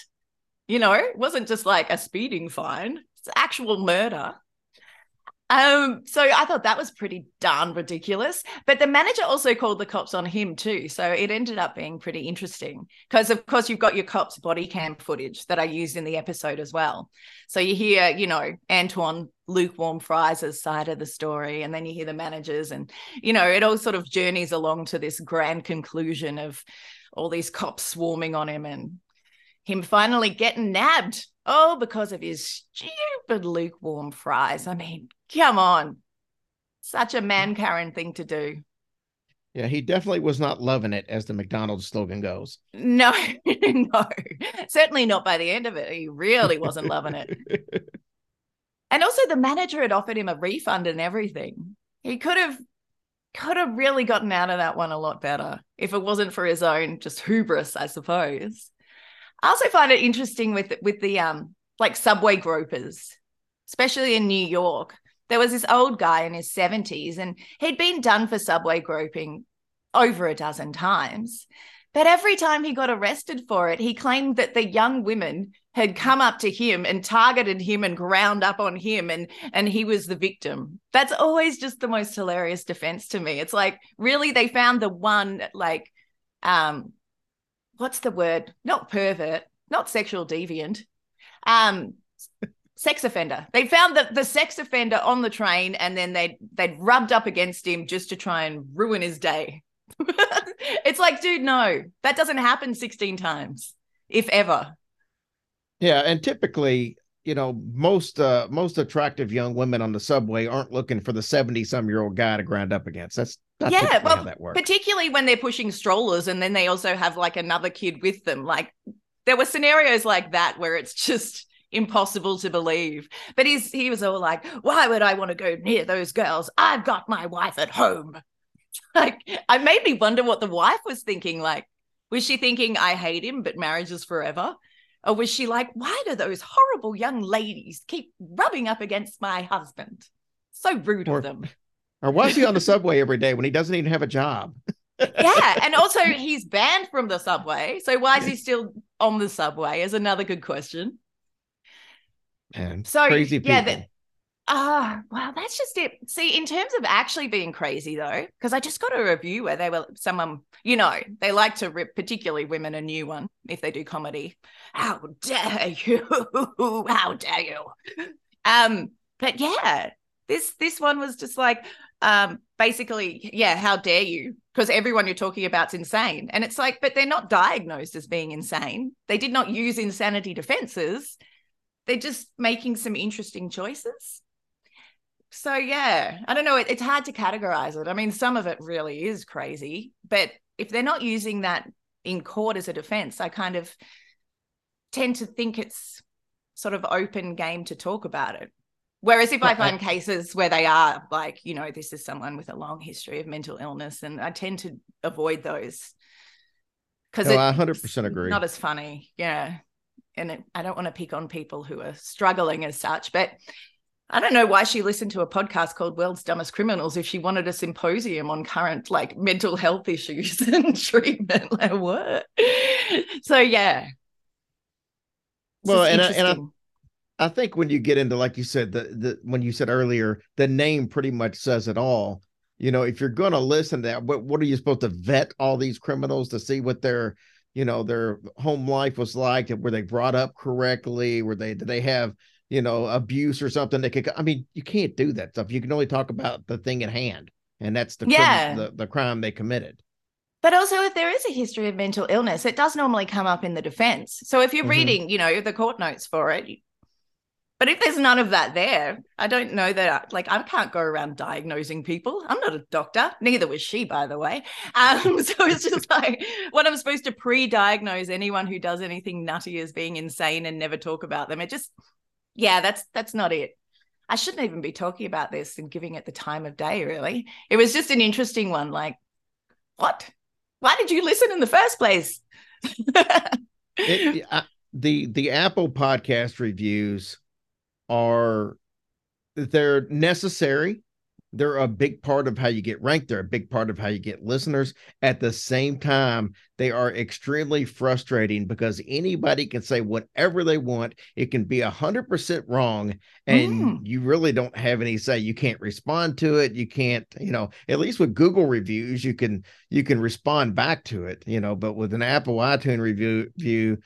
You know, it wasn't just like a speeding fine, it's actual murder. Um, so I thought that was pretty darn ridiculous. But the manager also called the cops on him too. So it ended up being pretty interesting. Because of course you've got your cops body cam footage that I used in the episode as well. So you hear, you know, Antoine lukewarm fries' side of the story, and then you hear the managers, and you know, it all sort of journeys along to this grand conclusion of all these cops swarming on him and him finally getting nabbed. Oh, because of his stupid lukewarm fries. I mean, come on. Such a man Karen thing to do. Yeah, he definitely was not loving it, as the McDonald's slogan goes. No, <laughs> no, certainly not by the end of it. He really wasn't loving it. <laughs> And also, the manager had offered him a refund and everything. He could have could have really gotten out of that one a lot better if it wasn't for his own just hubris, I suppose. I also find it interesting with with the um like subway gropers, especially in New York. There was this old guy in his 70s and he'd been done for subway groping over a dozen times. But every time he got arrested for it, he claimed that the young women had come up to him and targeted him and ground up on him and and he was the victim. That's always just the most hilarious defense to me. It's like, really they found the one like um what's the word? Not pervert, not sexual deviant. Um sex offender. They found the, the sex offender on the train and then they they'd rubbed up against him just to try and ruin his day. <laughs> it's like, dude, no, that doesn't happen 16 times, if ever. Yeah, and typically, you know, most uh most attractive young women on the subway aren't looking for the 70 some year old guy to grind up against. That's not yeah, well, how that works. particularly when they're pushing strollers and then they also have like another kid with them. Like there were scenarios like that where it's <laughs> just impossible to believe. But he's he was all like, "Why would I want to go near those girls? I've got my wife at home." <laughs> Like, I made me wonder what the wife was thinking. Like, was she thinking, "I hate him, but marriage is forever"? Or was she like, why do those horrible young ladies keep rubbing up against my husband? So rude Or- of them. Or why is he on the <laughs> subway every day when he doesn't even have a job? yeah. <laughs> And also, he's banned from the subway. So why is he still on the subway? Is another good question. And So, crazy people. yeah, that- Ah, wow, that's just it. See, in terms of actually being crazy, though, because I just got a review where they were someone, you know, they like to rip, particularly women, a new one if they do comedy. How dare <laughs> you? How dare you? Um, but yeah, this this one was just like, um, basically, yeah, how dare you? Because everyone you're talking about's insane, and it's like, but they're not diagnosed as being insane. They did not use insanity defenses. They're just making some interesting choices. So yeah, I don't know. It, it's hard to categorize it. I mean, some of it really is crazy, but if they're not using that in court as a defense, I kind of tend to think it's sort of open game to talk about it. Whereas if I find cases where they are like, you know, this is someone with a long history of mental illness, and I tend to avoid those because No, I 100% agree. Not as funny, yeah. And I don't want to pick on people who are struggling as such, but I don't know why she listened to a podcast called World's Dumbest Criminals if she wanted a symposium on current like mental health issues <laughs> and treatment. Like what? So yeah. It's Well, and I- and I- I think when you get into like you said the the when you said earlier the name pretty much says it all. You know, if you're going to listen to that, what what are you supposed to vet all these criminals to see what their you know their home life was like? Were they brought up correctly? Were they did they have you know abuse or something? They could. I mean, you can't do that stuff. You can only talk about the thing at hand, and that's the Yeah. the, the crime they committed. But also, if there is a history of mental illness, it does normally come up in the defense. So if you're Mhm. reading, you know, the court notes for it, but if there's none of that there, I don't know that, like, I can't go around diagnosing people. I'm not a doctor. Neither was she, by the way. Um, <laughs> so it's just <laughs> like, what I'm supposed to pre diagnose anyone who does anything nutty as being insane and never talk about them. It just, yeah, that's that's not it. I shouldn't even be talking about this and giving it the time of day, really. It was just an interesting one. Like, what? Why did you listen in the first place? <laughs> it, I, the the Apple podcast reviews are they're necessary. They're a big part of how you get ranked. They're a big part of how you get listeners. At the same time, they are extremely frustrating because anybody can say whatever they want. It can be a hundred percent wrong, and Mm. you really don't have any say. You can't respond to it. You can't, you know, at least with Google reviews, you can you can respond back to it, you know, but with an Apple iTunes review view,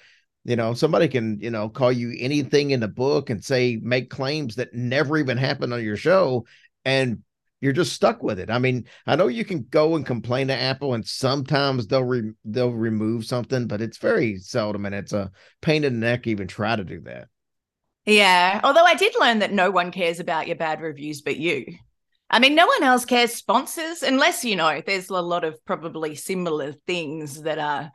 you know, somebody can, you know, call you anything in the book and say make claims that never even happened on your show and you're just stuck with it. I mean, I know you can go and complain to Apple and sometimes they'll re- they'll remove something, but it's very seldom and it's a pain in the neck even try to do that. Yeah. Although I did learn that no one cares about your bad reviews but you. I mean, no one else cares sponsors unless, you know, there's a lot of probably similar things that are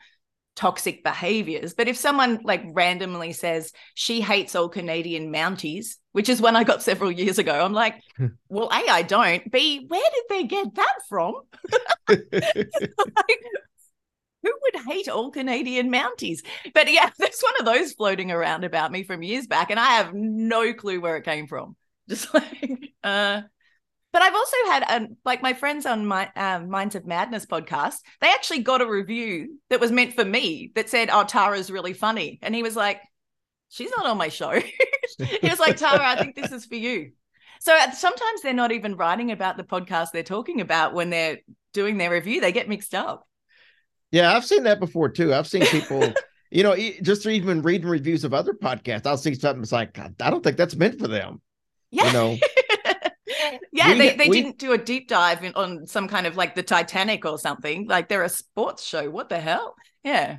toxic behaviors. But if someone like randomly says she hates all Canadian Mounties, which is one I got several years ago, I'm like, <laughs> well, A, I don't. B, where did they get that from? <laughs> like, who would hate all Canadian Mounties? But yeah, <laughs> there's one of those floating around about me from years back, and I have no clue where it came from. Just like, uh, but I've also had um, like my friends on my um, Minds of Madness podcast. They actually got a review that was meant for me that said, "Oh, Tara's really funny," and he was like, "She's not on my show." <laughs> he was like, "Tara, I think this is for you." So uh, sometimes they're not even writing about the podcast they're talking about when they're doing their review. They get mixed up. Yeah, I've seen that before too. I've seen people, <laughs> you know, just even reading reviews of other podcasts. I'll see something that's like, I don't think that's meant for them. Yeah. You know, <laughs> yeah, We- they, they we- didn't do a deep dive in, on some kind of like the Titanic or something. Like they're a sports show. What the hell? Yeah.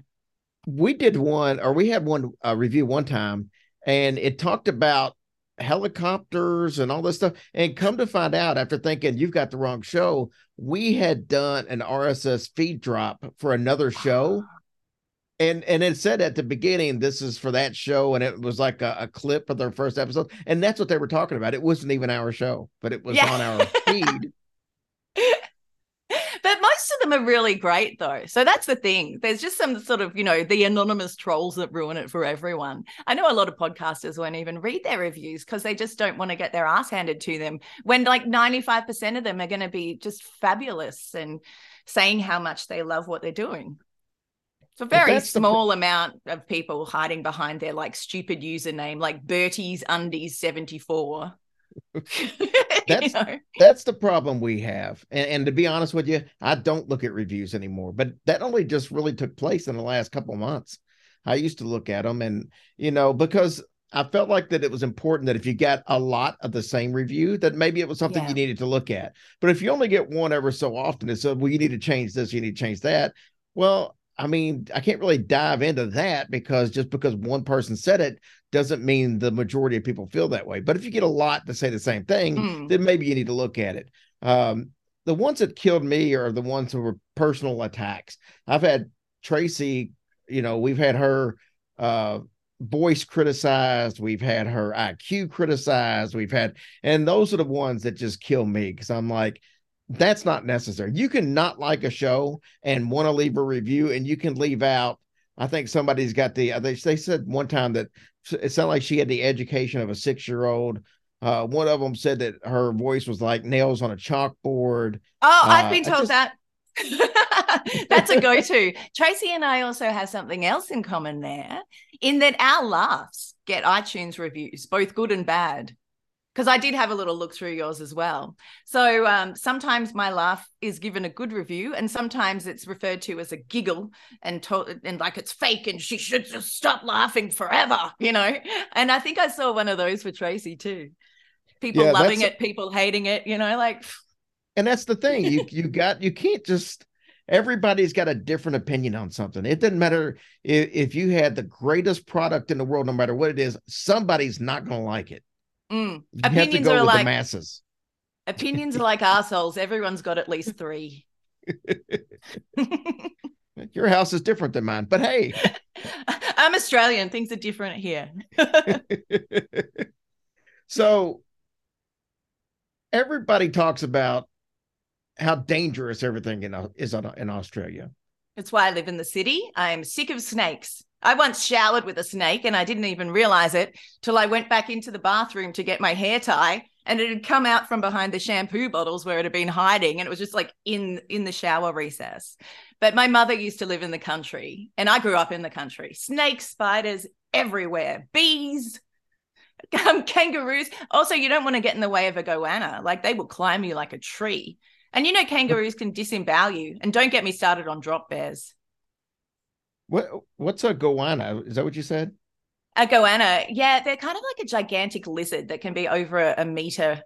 we did one, or we had one uh, review one time, and it talked about helicopters and all this stuff. And come to find out, after thinking you've got the wrong show, we had done an RSS feed drop for another show. And and it said at the beginning, this is for that show, and it was like a, a clip of their first episode, and that's what they were talking about. It wasn't even our show, but it was Yeah. on our feed. <laughs> But most of them are really great though. So that's the thing. There's just some sort of, you know, the anonymous trolls that ruin it for everyone. I know a lot of podcasters won't even read their reviews because they just don't want to get their ass handed to them when like 95% of them are going to be just fabulous and saying how much they love what they're doing. It's a very small the... amount of people hiding behind their like stupid username, like Bertie's Undies 74. <laughs> that's you know? that's the problem we have. And, and, to be honest with you, I don't look at reviews anymore. But that only just really took place in the last couple months. I used to look at them, and you know, because I felt like that it was important that if you got a lot of the same review, that maybe it was something yeah. you needed to look at. But if you only get one ever so often, it's well, you need to change this, you need to change that. Well, I mean, I can't really dive into that because just because one person said it doesn't mean the majority of people feel that way. But if you get a lot to say the same thing, mm. then maybe you need to look at it. Um, the ones that killed me are the ones who were personal attacks. I've had Tracy, you know, we've had her uh, voice criticized, we've had her IQ criticized, we've had, and those are the ones that just kill me because I'm like, that's not necessary. You can not like a show and want to leave a review, and you can leave out. I think somebody's got the. They they said one time that it sounded like she had the education of a six year old. Uh, one of them said that her voice was like nails on a chalkboard. Oh, I've uh, been told just, that. <laughs> That's a go to. Tracy and I also have something else in common there, in that our laughs get iTunes reviews, both good and bad because I did have a little look through yours as well. So um, sometimes my laugh is given a good review, and sometimes it's referred to as a giggle and to- and like it's fake, and she should just stop laughing forever, you know. And I think I saw one of those for Tracy too. People yeah, loving it, people hating it, you know, like. And that's the thing you <laughs> you got you can't just everybody's got a different opinion on something. It doesn't matter if, if you had the greatest product in the world, no matter what it is, somebody's not going to like it. Mm. Opinions are like masses. Opinions are like assholes. Everyone's got at least three. <laughs> Your house is different than mine, but hey, <laughs> I'm Australian. Things are different here. <laughs> so everybody talks about how dangerous everything in, is in Australia. It's why I live in the city. I'm sick of snakes. I once showered with a snake and I didn't even realize it till I went back into the bathroom to get my hair tie and it had come out from behind the shampoo bottles where it had been hiding and it was just like in in the shower recess. But my mother used to live in the country and I grew up in the country. Snakes, spiders everywhere, bees, um, <laughs> kangaroos. Also, you don't want to get in the way of a goanna. Like they will climb you like a tree. And you know kangaroos can disembowel you. And don't get me started on drop bears. What what's a goanna? Is that what you said? A goanna, yeah, they're kind of like a gigantic lizard that can be over a, a meter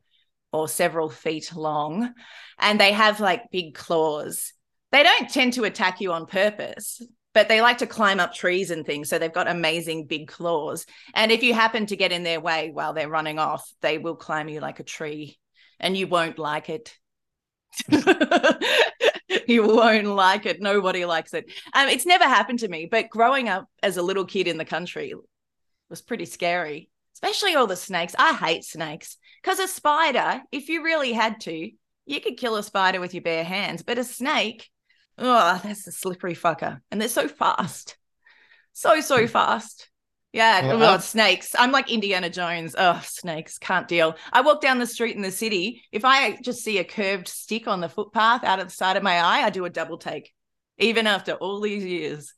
or several feet long, and they have like big claws. They don't tend to attack you on purpose, but they like to climb up trees and things. So they've got amazing big claws. And if you happen to get in their way while they're running off, they will climb you like a tree and you won't like it. <laughs> <laughs> <laughs> you won't like it. Nobody likes it. Um, it's never happened to me, but growing up as a little kid in the country was pretty scary, especially all the snakes. I hate snakes because a spider, if you really had to, you could kill a spider with your bare hands, but a snake, oh, that's a slippery fucker. And they're so fast. So, so fast. Yeah, well, oh, snakes. I'm like Indiana Jones. Oh, snakes, can't deal. I walk down the street in the city. If I just see a curved stick on the footpath out of the side of my eye, I do a double take, even after all these years.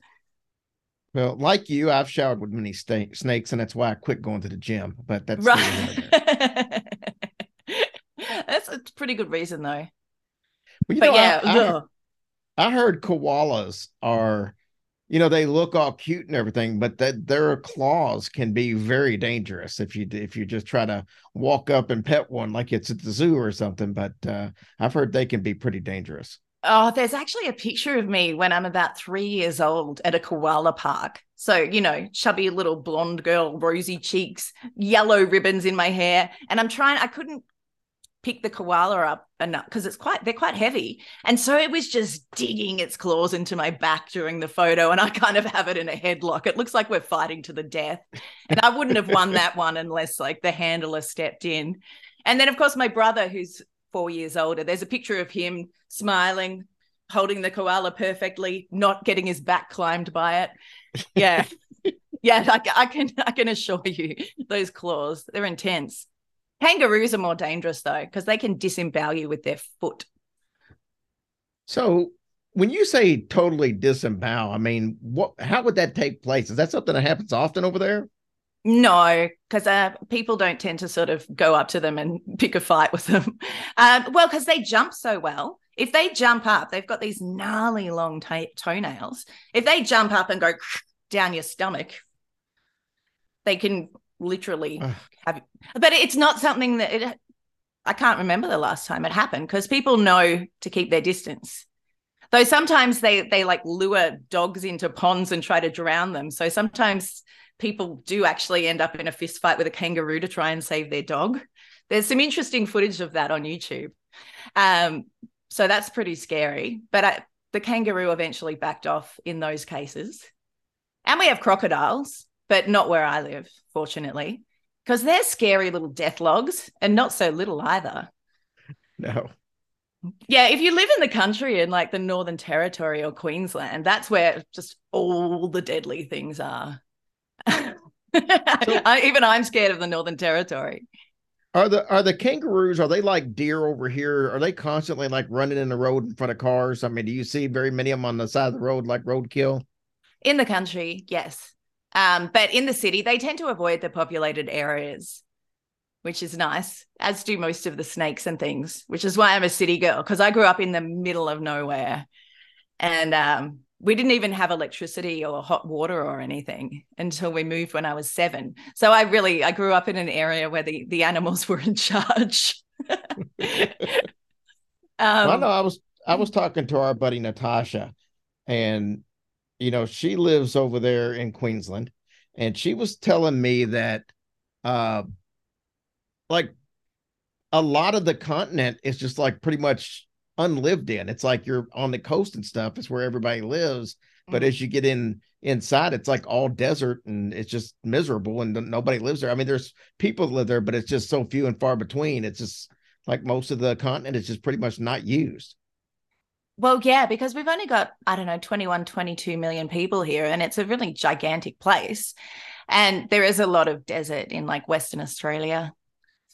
Well, like you, I've showered with many st- snakes, and that's why I quit going to the gym. But that's right. <laughs> that's a pretty good reason, though. Well, but know, yeah, I, I, I heard koalas are you know they look all cute and everything but that their claws can be very dangerous if you if you just try to walk up and pet one like it's at the zoo or something but uh, i've heard they can be pretty dangerous. Oh there's actually a picture of me when i'm about three years old at a koala park. So you know chubby little blonde girl rosy cheeks yellow ribbons in my hair and i'm trying i couldn't pick the koala up enough because it's quite they're quite heavy and so it was just digging its claws into my back during the photo and i kind of have it in a headlock it looks like we're fighting to the death and i wouldn't have won that one unless like the handler stepped in and then of course my brother who's four years older there's a picture of him smiling holding the koala perfectly, not getting his back climbed by it. Yeah. <laughs> yeah, I, I can I can assure you those claws, they're intense. Kangaroos are more dangerous though, because they can disembowel you with their foot. So when you say totally disembowel, I mean, what? How would that take place? Is that something that happens often over there? No, because uh, people don't tend to sort of go up to them and <laughs> pick a fight with them. Um, well, because they jump so well. If they jump up, they've got these gnarly long t- toenails. If they jump up and go <laughs> down your stomach, they can literally have. But it's not something that it. I can't remember the last time it happened because people know to keep their distance. Though sometimes they they like lure dogs into ponds and try to drown them. So sometimes people do actually end up in a fist fight with a kangaroo to try and save their dog. There's some interesting footage of that on YouTube. Um, so that's pretty scary. But I, the kangaroo eventually backed off in those cases. And we have crocodiles, but not where I live, fortunately, because they're scary little death logs and not so little either. No. Yeah, if you live in the country in like the Northern Territory or Queensland, that's where just all the deadly things are. <laughs> I, even I'm scared of the Northern Territory. Are the are the kangaroos? Are they like deer over here? Are they constantly like running in the road in front of cars? I mean, do you see very many of them on the side of the road like roadkill? In the country, yes, um, but in the city, they tend to avoid the populated areas, which is nice. As do most of the snakes and things. Which is why I'm a city girl because I grew up in the middle of nowhere, and um, we didn't even have electricity or hot water or anything until we moved when I was seven. So I really I grew up in an area where the the animals <laughs> were in charge. <laughs> um, well, I know I was I was talking to our buddy Natasha, and you know she lives over there in Queensland, and she was telling me that, uh, like a lot of the continent is just like pretty much unlived in. It's like you're on the coast and stuff. It's where everybody lives. But mm. as you get in inside, it's like all desert and it's just miserable and nobody lives there. I mean, there's people live there, but it's just so few and far between. It's just like most of the continent is just pretty much not used. Well, yeah, because we've only got, I don't know, 21, 22 million people here, and it's a really gigantic place. And there is a lot of desert in like Western Australia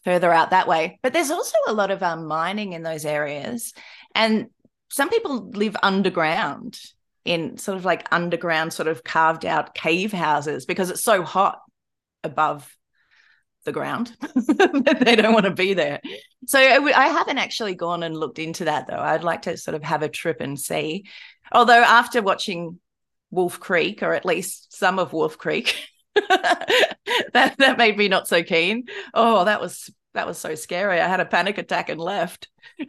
further out that way. But there's also a lot of um, mining in those areas. And some people live underground in sort of like underground, sort of carved out cave houses because it's so hot above the ground <laughs> they don't want to be there. So I haven't actually gone and looked into that though. I'd like to sort of have a trip and see. Although after watching Wolf Creek, or at least some of Wolf Creek, <laughs> that that made me not so keen. Oh, that was that was so scary. I had a panic attack and left. <laughs>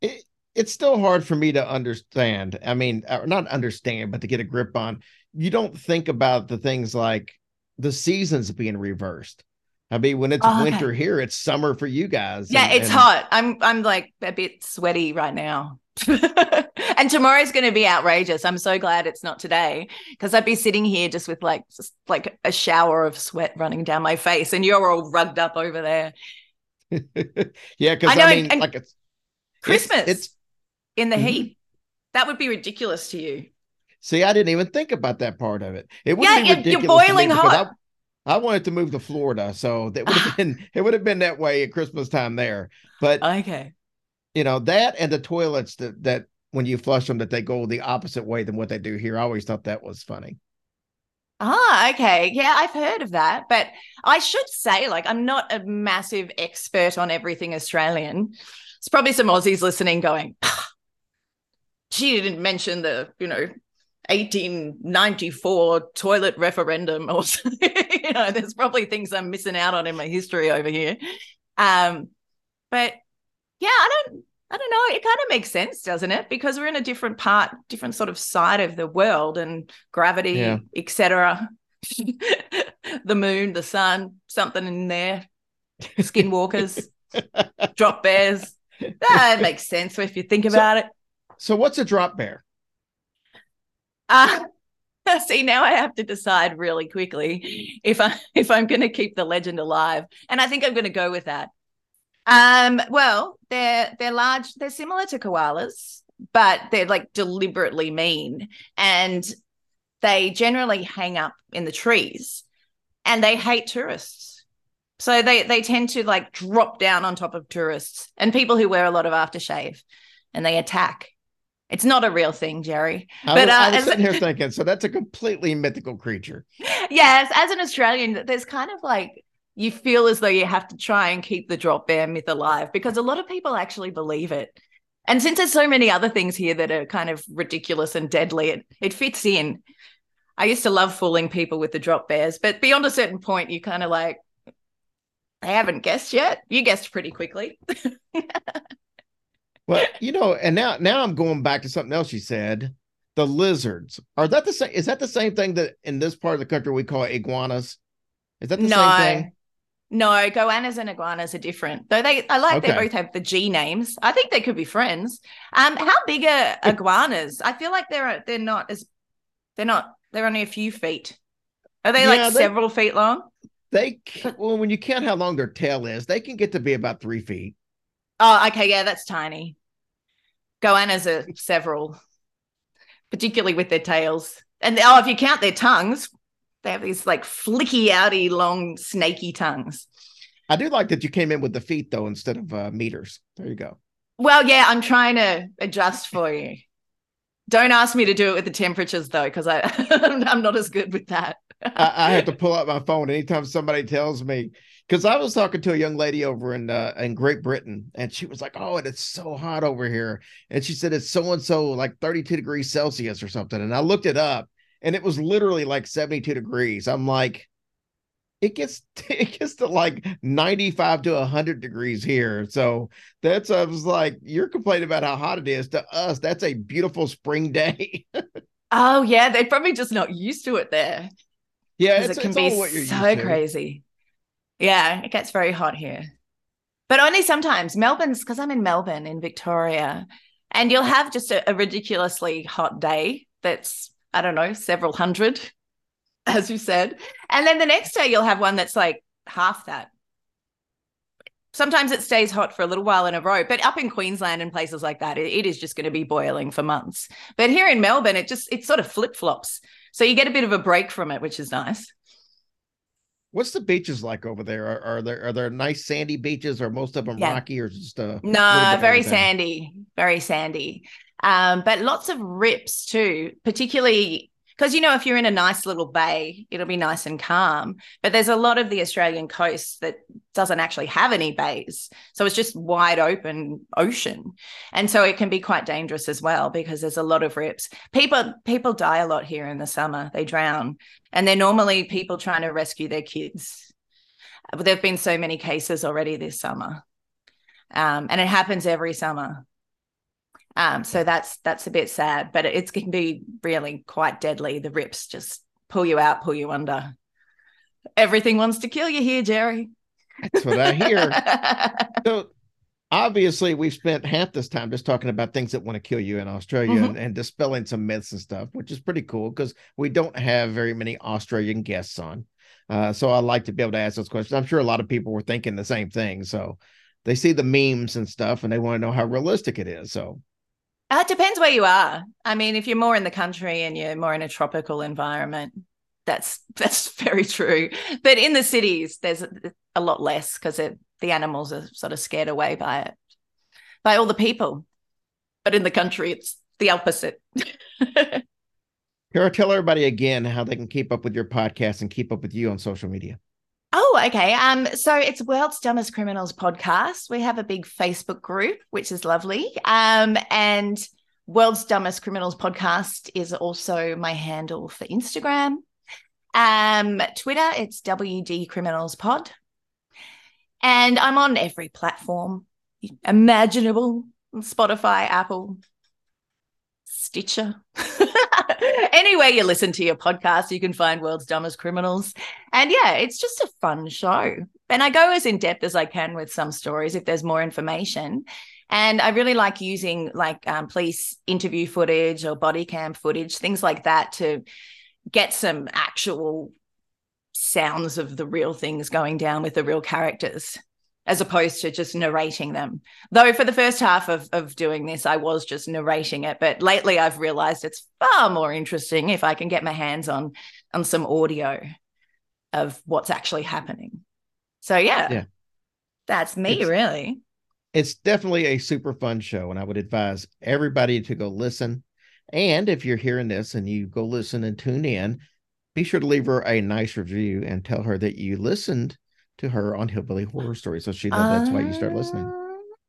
it, it's still hard for me to understand. I mean, uh, not understand, but to get a grip on. You don't think about the things like the seasons being reversed. I mean, when it's oh, okay. winter here, it's summer for you guys. Yeah, and, it's and... hot. I'm I'm like a bit sweaty right now. <laughs> and tomorrow's going to be outrageous. I'm so glad it's not today because I'd be sitting here just with like just like a shower of sweat running down my face, and you're all rugged up over there. <laughs> yeah, because I, I, mean, like it's Christmas. It's, it's in the mm-hmm. heat. That would be ridiculous to you. See, I didn't even think about that part of it. It would yeah, be ridiculous. You're boiling hot. I, I wanted to move to Florida, so that would have been it would have been that way at Christmas time there. But okay, you know that and the toilets that that when you flush them that they go the opposite way than what they do here. I always thought that was funny. Ah, okay. Yeah, I've heard of that. But I should say, like, I'm not a massive expert on everything Australian. It's probably some Aussies listening going, she didn't mention the, you know, 1894 toilet referendum or <laughs> you know, there's probably things I'm missing out on in my history over here. Um, but yeah, I don't I don't know. It kind of makes sense, doesn't it? Because we're in a different part, different sort of side of the world, and gravity, yeah. etc. <laughs> the moon, the sun, something in there. Skinwalkers, <laughs> drop bears. That makes sense if you think about so, it. So, what's a drop bear? Uh, <laughs> see now i have to decide really quickly if i if i'm going to keep the legend alive and i think i'm going to go with that Um, well, they're they're large. They're similar to koalas, but they're like deliberately mean, and they generally hang up in the trees, and they hate tourists. So they they tend to like drop down on top of tourists and people who wear a lot of aftershave, and they attack. It's not a real thing, Jerry. I but was, I uh, was as- sitting here <laughs> thinking, so that's a completely mythical creature. yes, as an Australian, there's kind of like you feel as though you have to try and keep the drop bear myth alive because a lot of people actually believe it. And since there's so many other things here that are kind of ridiculous and deadly, it, it fits in. I used to love fooling people with the drop bears, but beyond a certain point, you kind of like, I haven't guessed yet. You guessed pretty quickly. <laughs> Well, you know, and now now I'm going back to something else you said. The lizards are that the same? Is that the same thing that in this part of the country we call iguanas? Is that the no, same thing? no, goannas and iguanas are different. Though they, I like they both have the G names. I think they could be friends. Um, how big are iguanas? I feel like they're they're not as they're not they're only a few feet. Are they Yeah, like they- several feet long? They well, when you count how long their tail is, they can get to be about three feet. Oh, okay, yeah, that's tiny. Goannas are several, particularly with their tails. And oh, if you count their tongues, they have these like flicky, outy, long, snaky tongues. I do like that you came in with the feet though instead of uh, meters. There you go. Well, yeah, I'm trying to adjust for you. Don't ask me to do it with the temperatures though, because I <laughs> I'm not as good with that. I, I have to <laughs> pull out my phone anytime somebody tells me because I was talking to a young lady over in uh, in Great Britain, and she was like, "Oh, and it's so hot over here," and she said it's so and so like 32 degrees Celsius or something, and I looked it up, and it was literally like 72 degrees. I'm like, it gets <laughs> it gets to like 95 to 100 degrees here, so that's I was like, you're complaining about how hot it is to us. That's a beautiful spring <laughs> day. Oh yeah, they're probably just not used to it there. yeah, it's, it can it's be so crazy. Yeah, it gets very hot here, but only sometimes. Melbourne's because I'm in Melbourne in Victoria, and you'll have just a, a ridiculously hot day that's I don't know several hundred, <laughs> as you said, and then the next day you'll have one that's like half that. Sometimes it stays hot for a little while in a row, but up in Queensland and places like that, it- it is just going to be boiling for months. But here in Melbourne, it just it sort of flip flops, so you get a bit of a break from it, which is nice. What's the beaches like over there? Are, are there are there nice sandy beaches, or most of them Yeah. rocky, or just a No, very sandy, very sandy. Um, but lots of rips too, particularly because you know if you're in a nice little bay, it'll be nice and calm. But there's a lot of the Australian coast that doesn't actually have any bays, so it's just wide open ocean, and so it can be quite dangerous as well because there's a lot of rips. People people die a lot here in the summer; they drown, and they're normally people trying to rescue their kids. But there've been so many cases already this summer um, and it happens every summer. Um, so that's that's a bit sad, but it, it can be really quite deadly. The rips just pull you out, pull you under. Everything wants to kill you here, Jerry. That's what I hear. <laughs> so obviously, we've spent half this time just talking about things that want to kill you in Australia Mhm. and, and dispelling some myths and stuff, which is pretty cool because we don't have very many Australian guests on. Uh, so I like to be able to ask those questions. I'm sure a lot of people were thinking the same thing. So they see the memes and stuff and they want to know how realistic it is. So Uh, it depends where you are. I mean, if you're more in the country and you're more in a tropical environment, that's <laughs> that's very true. But in the cities, there's a, a lot less because the animals are sort of scared away by it, by all the people. But in the country, it's the opposite. <laughs> Tara, tell everybody again how they can keep up with your podcast and keep up with you on social media. Okay. Um, so it's World's Dumbest Criminals podcast. We have a big Facebook group, which is lovely. Um, and World's Dumbest Criminals podcast is also my handle for Instagram. Um, Twitter, it's WD Criminals Pod. And I'm on every platform imaginable Spotify, Apple, Stitcher. <laughs> Anywhere you listen to your podcast, you can find World's Dumbest Criminals. And yeah, it's just a fun show. And I go as in depth as I can with some stories if there's more information. And I really like using like um, police interview footage or body cam footage, things like that to get some actual sounds of the real things going down with the real characters as opposed to just narrating them. Though for the first half of, of doing this, I was just narrating it. But lately I've realized it's far more interesting if I can get my hands on on some audio of what's actually happening. So yeah, Yeah. that's me It's- really. it's definitely a super fun show and i would advise everybody to go listen and if you're hearing this and you go listen and tune in be sure to leave her a nice review and tell her that you listened to her on hillbilly horror story so she that's why you start listening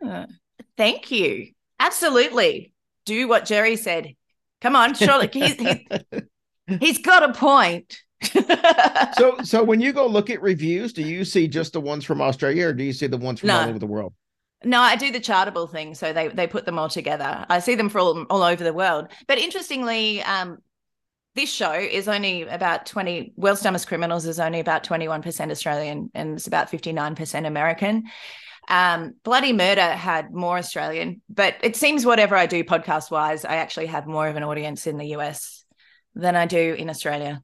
Ah, Thank you. Absolutely. Do what Jerry said. Come on, surely he's, he, <laughs> he's got a point. <laughs> so so when you go look at reviews do you see just the ones from australia or do you see the ones from No. all over the world No, I do the chartable thing, so they they put them all together. I see them for all, all over the world. But interestingly, um, this show is only about twenty. World's Dumbest Criminals is only about twenty one percent Australian, and it's about fifty nine percent American. Um, Bloody Murder had more Australian, but it seems whatever I do podcast wise, I actually have more of an audience in the US than I do in Australia.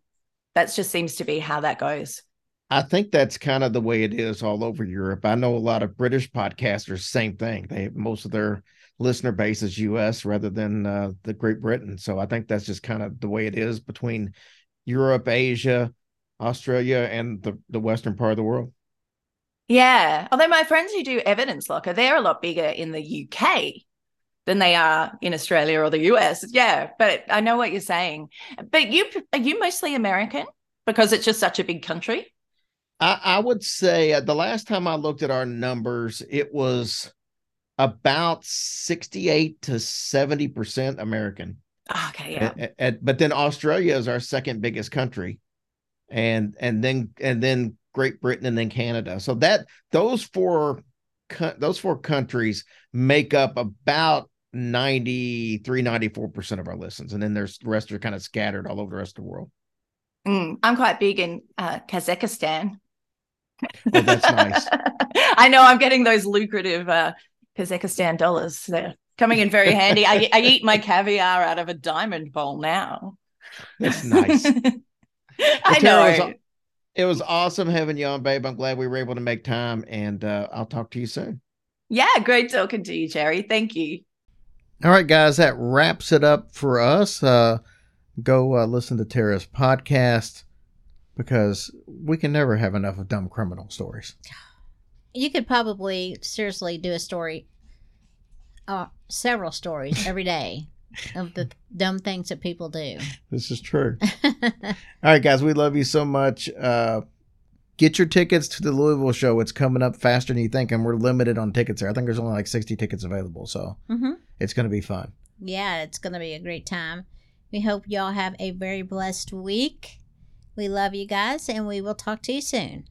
That just seems to be how that goes. I think that's kind of the way it is all over Europe. I know a lot of British podcasters, same thing. They have most of their listener base is US rather than uh, the Great Britain. So I think that's just kind of the way it is between Europe, Asia, Australia, and the, the western part of the world. Yeah. Although my friends who do Evidence Locker, they're a lot bigger in the UK than they are in Australia or the US. Yeah. But I know what you're saying. But you are you mostly American because it's just such a big country? I, I would say uh, the last time I looked at our numbers, it was about 68 to 70% American. Okay. Yeah. But then Australia is our second biggest country, and and then and then Great Britain and then Canada. So that those four co- those four countries make up about 93 94% of our listens and then there's the rest are kind of scattered all over the rest of the world Mm, I'm quite big in uh, Kazakhstan. Oh, that's nice. <laughs> I know I'm getting those lucrative uh, Kazakhstan dollars. They're coming in very handy. I, I eat my caviar out of a diamond bowl now. that's nice <laughs> I Well, Tara, it know. was, it was awesome having you on babe i'm glad we were able to make time and uh, i'll talk to you soon Yeah, great talking to you, Jerry. Thank you. All right, guys, that wraps it up for us. Uh, go uh, listen to Tara's podcast because we can never have enough of dumb criminal stories. You could probably seriously do a story, uh, several stories every day <laughs> of the dumb things that people do. This is true. <laughs> All right, guys, we love you so much. Uh, get your tickets to the Louisville show. It's coming up faster than you think, and we're limited on tickets there. I think there's only like 60 tickets available, so hmm it's going to be fun. Yeah, it's going to be a great time. We hope y'all have a very blessed week. We love you guys, and we will talk to you soon.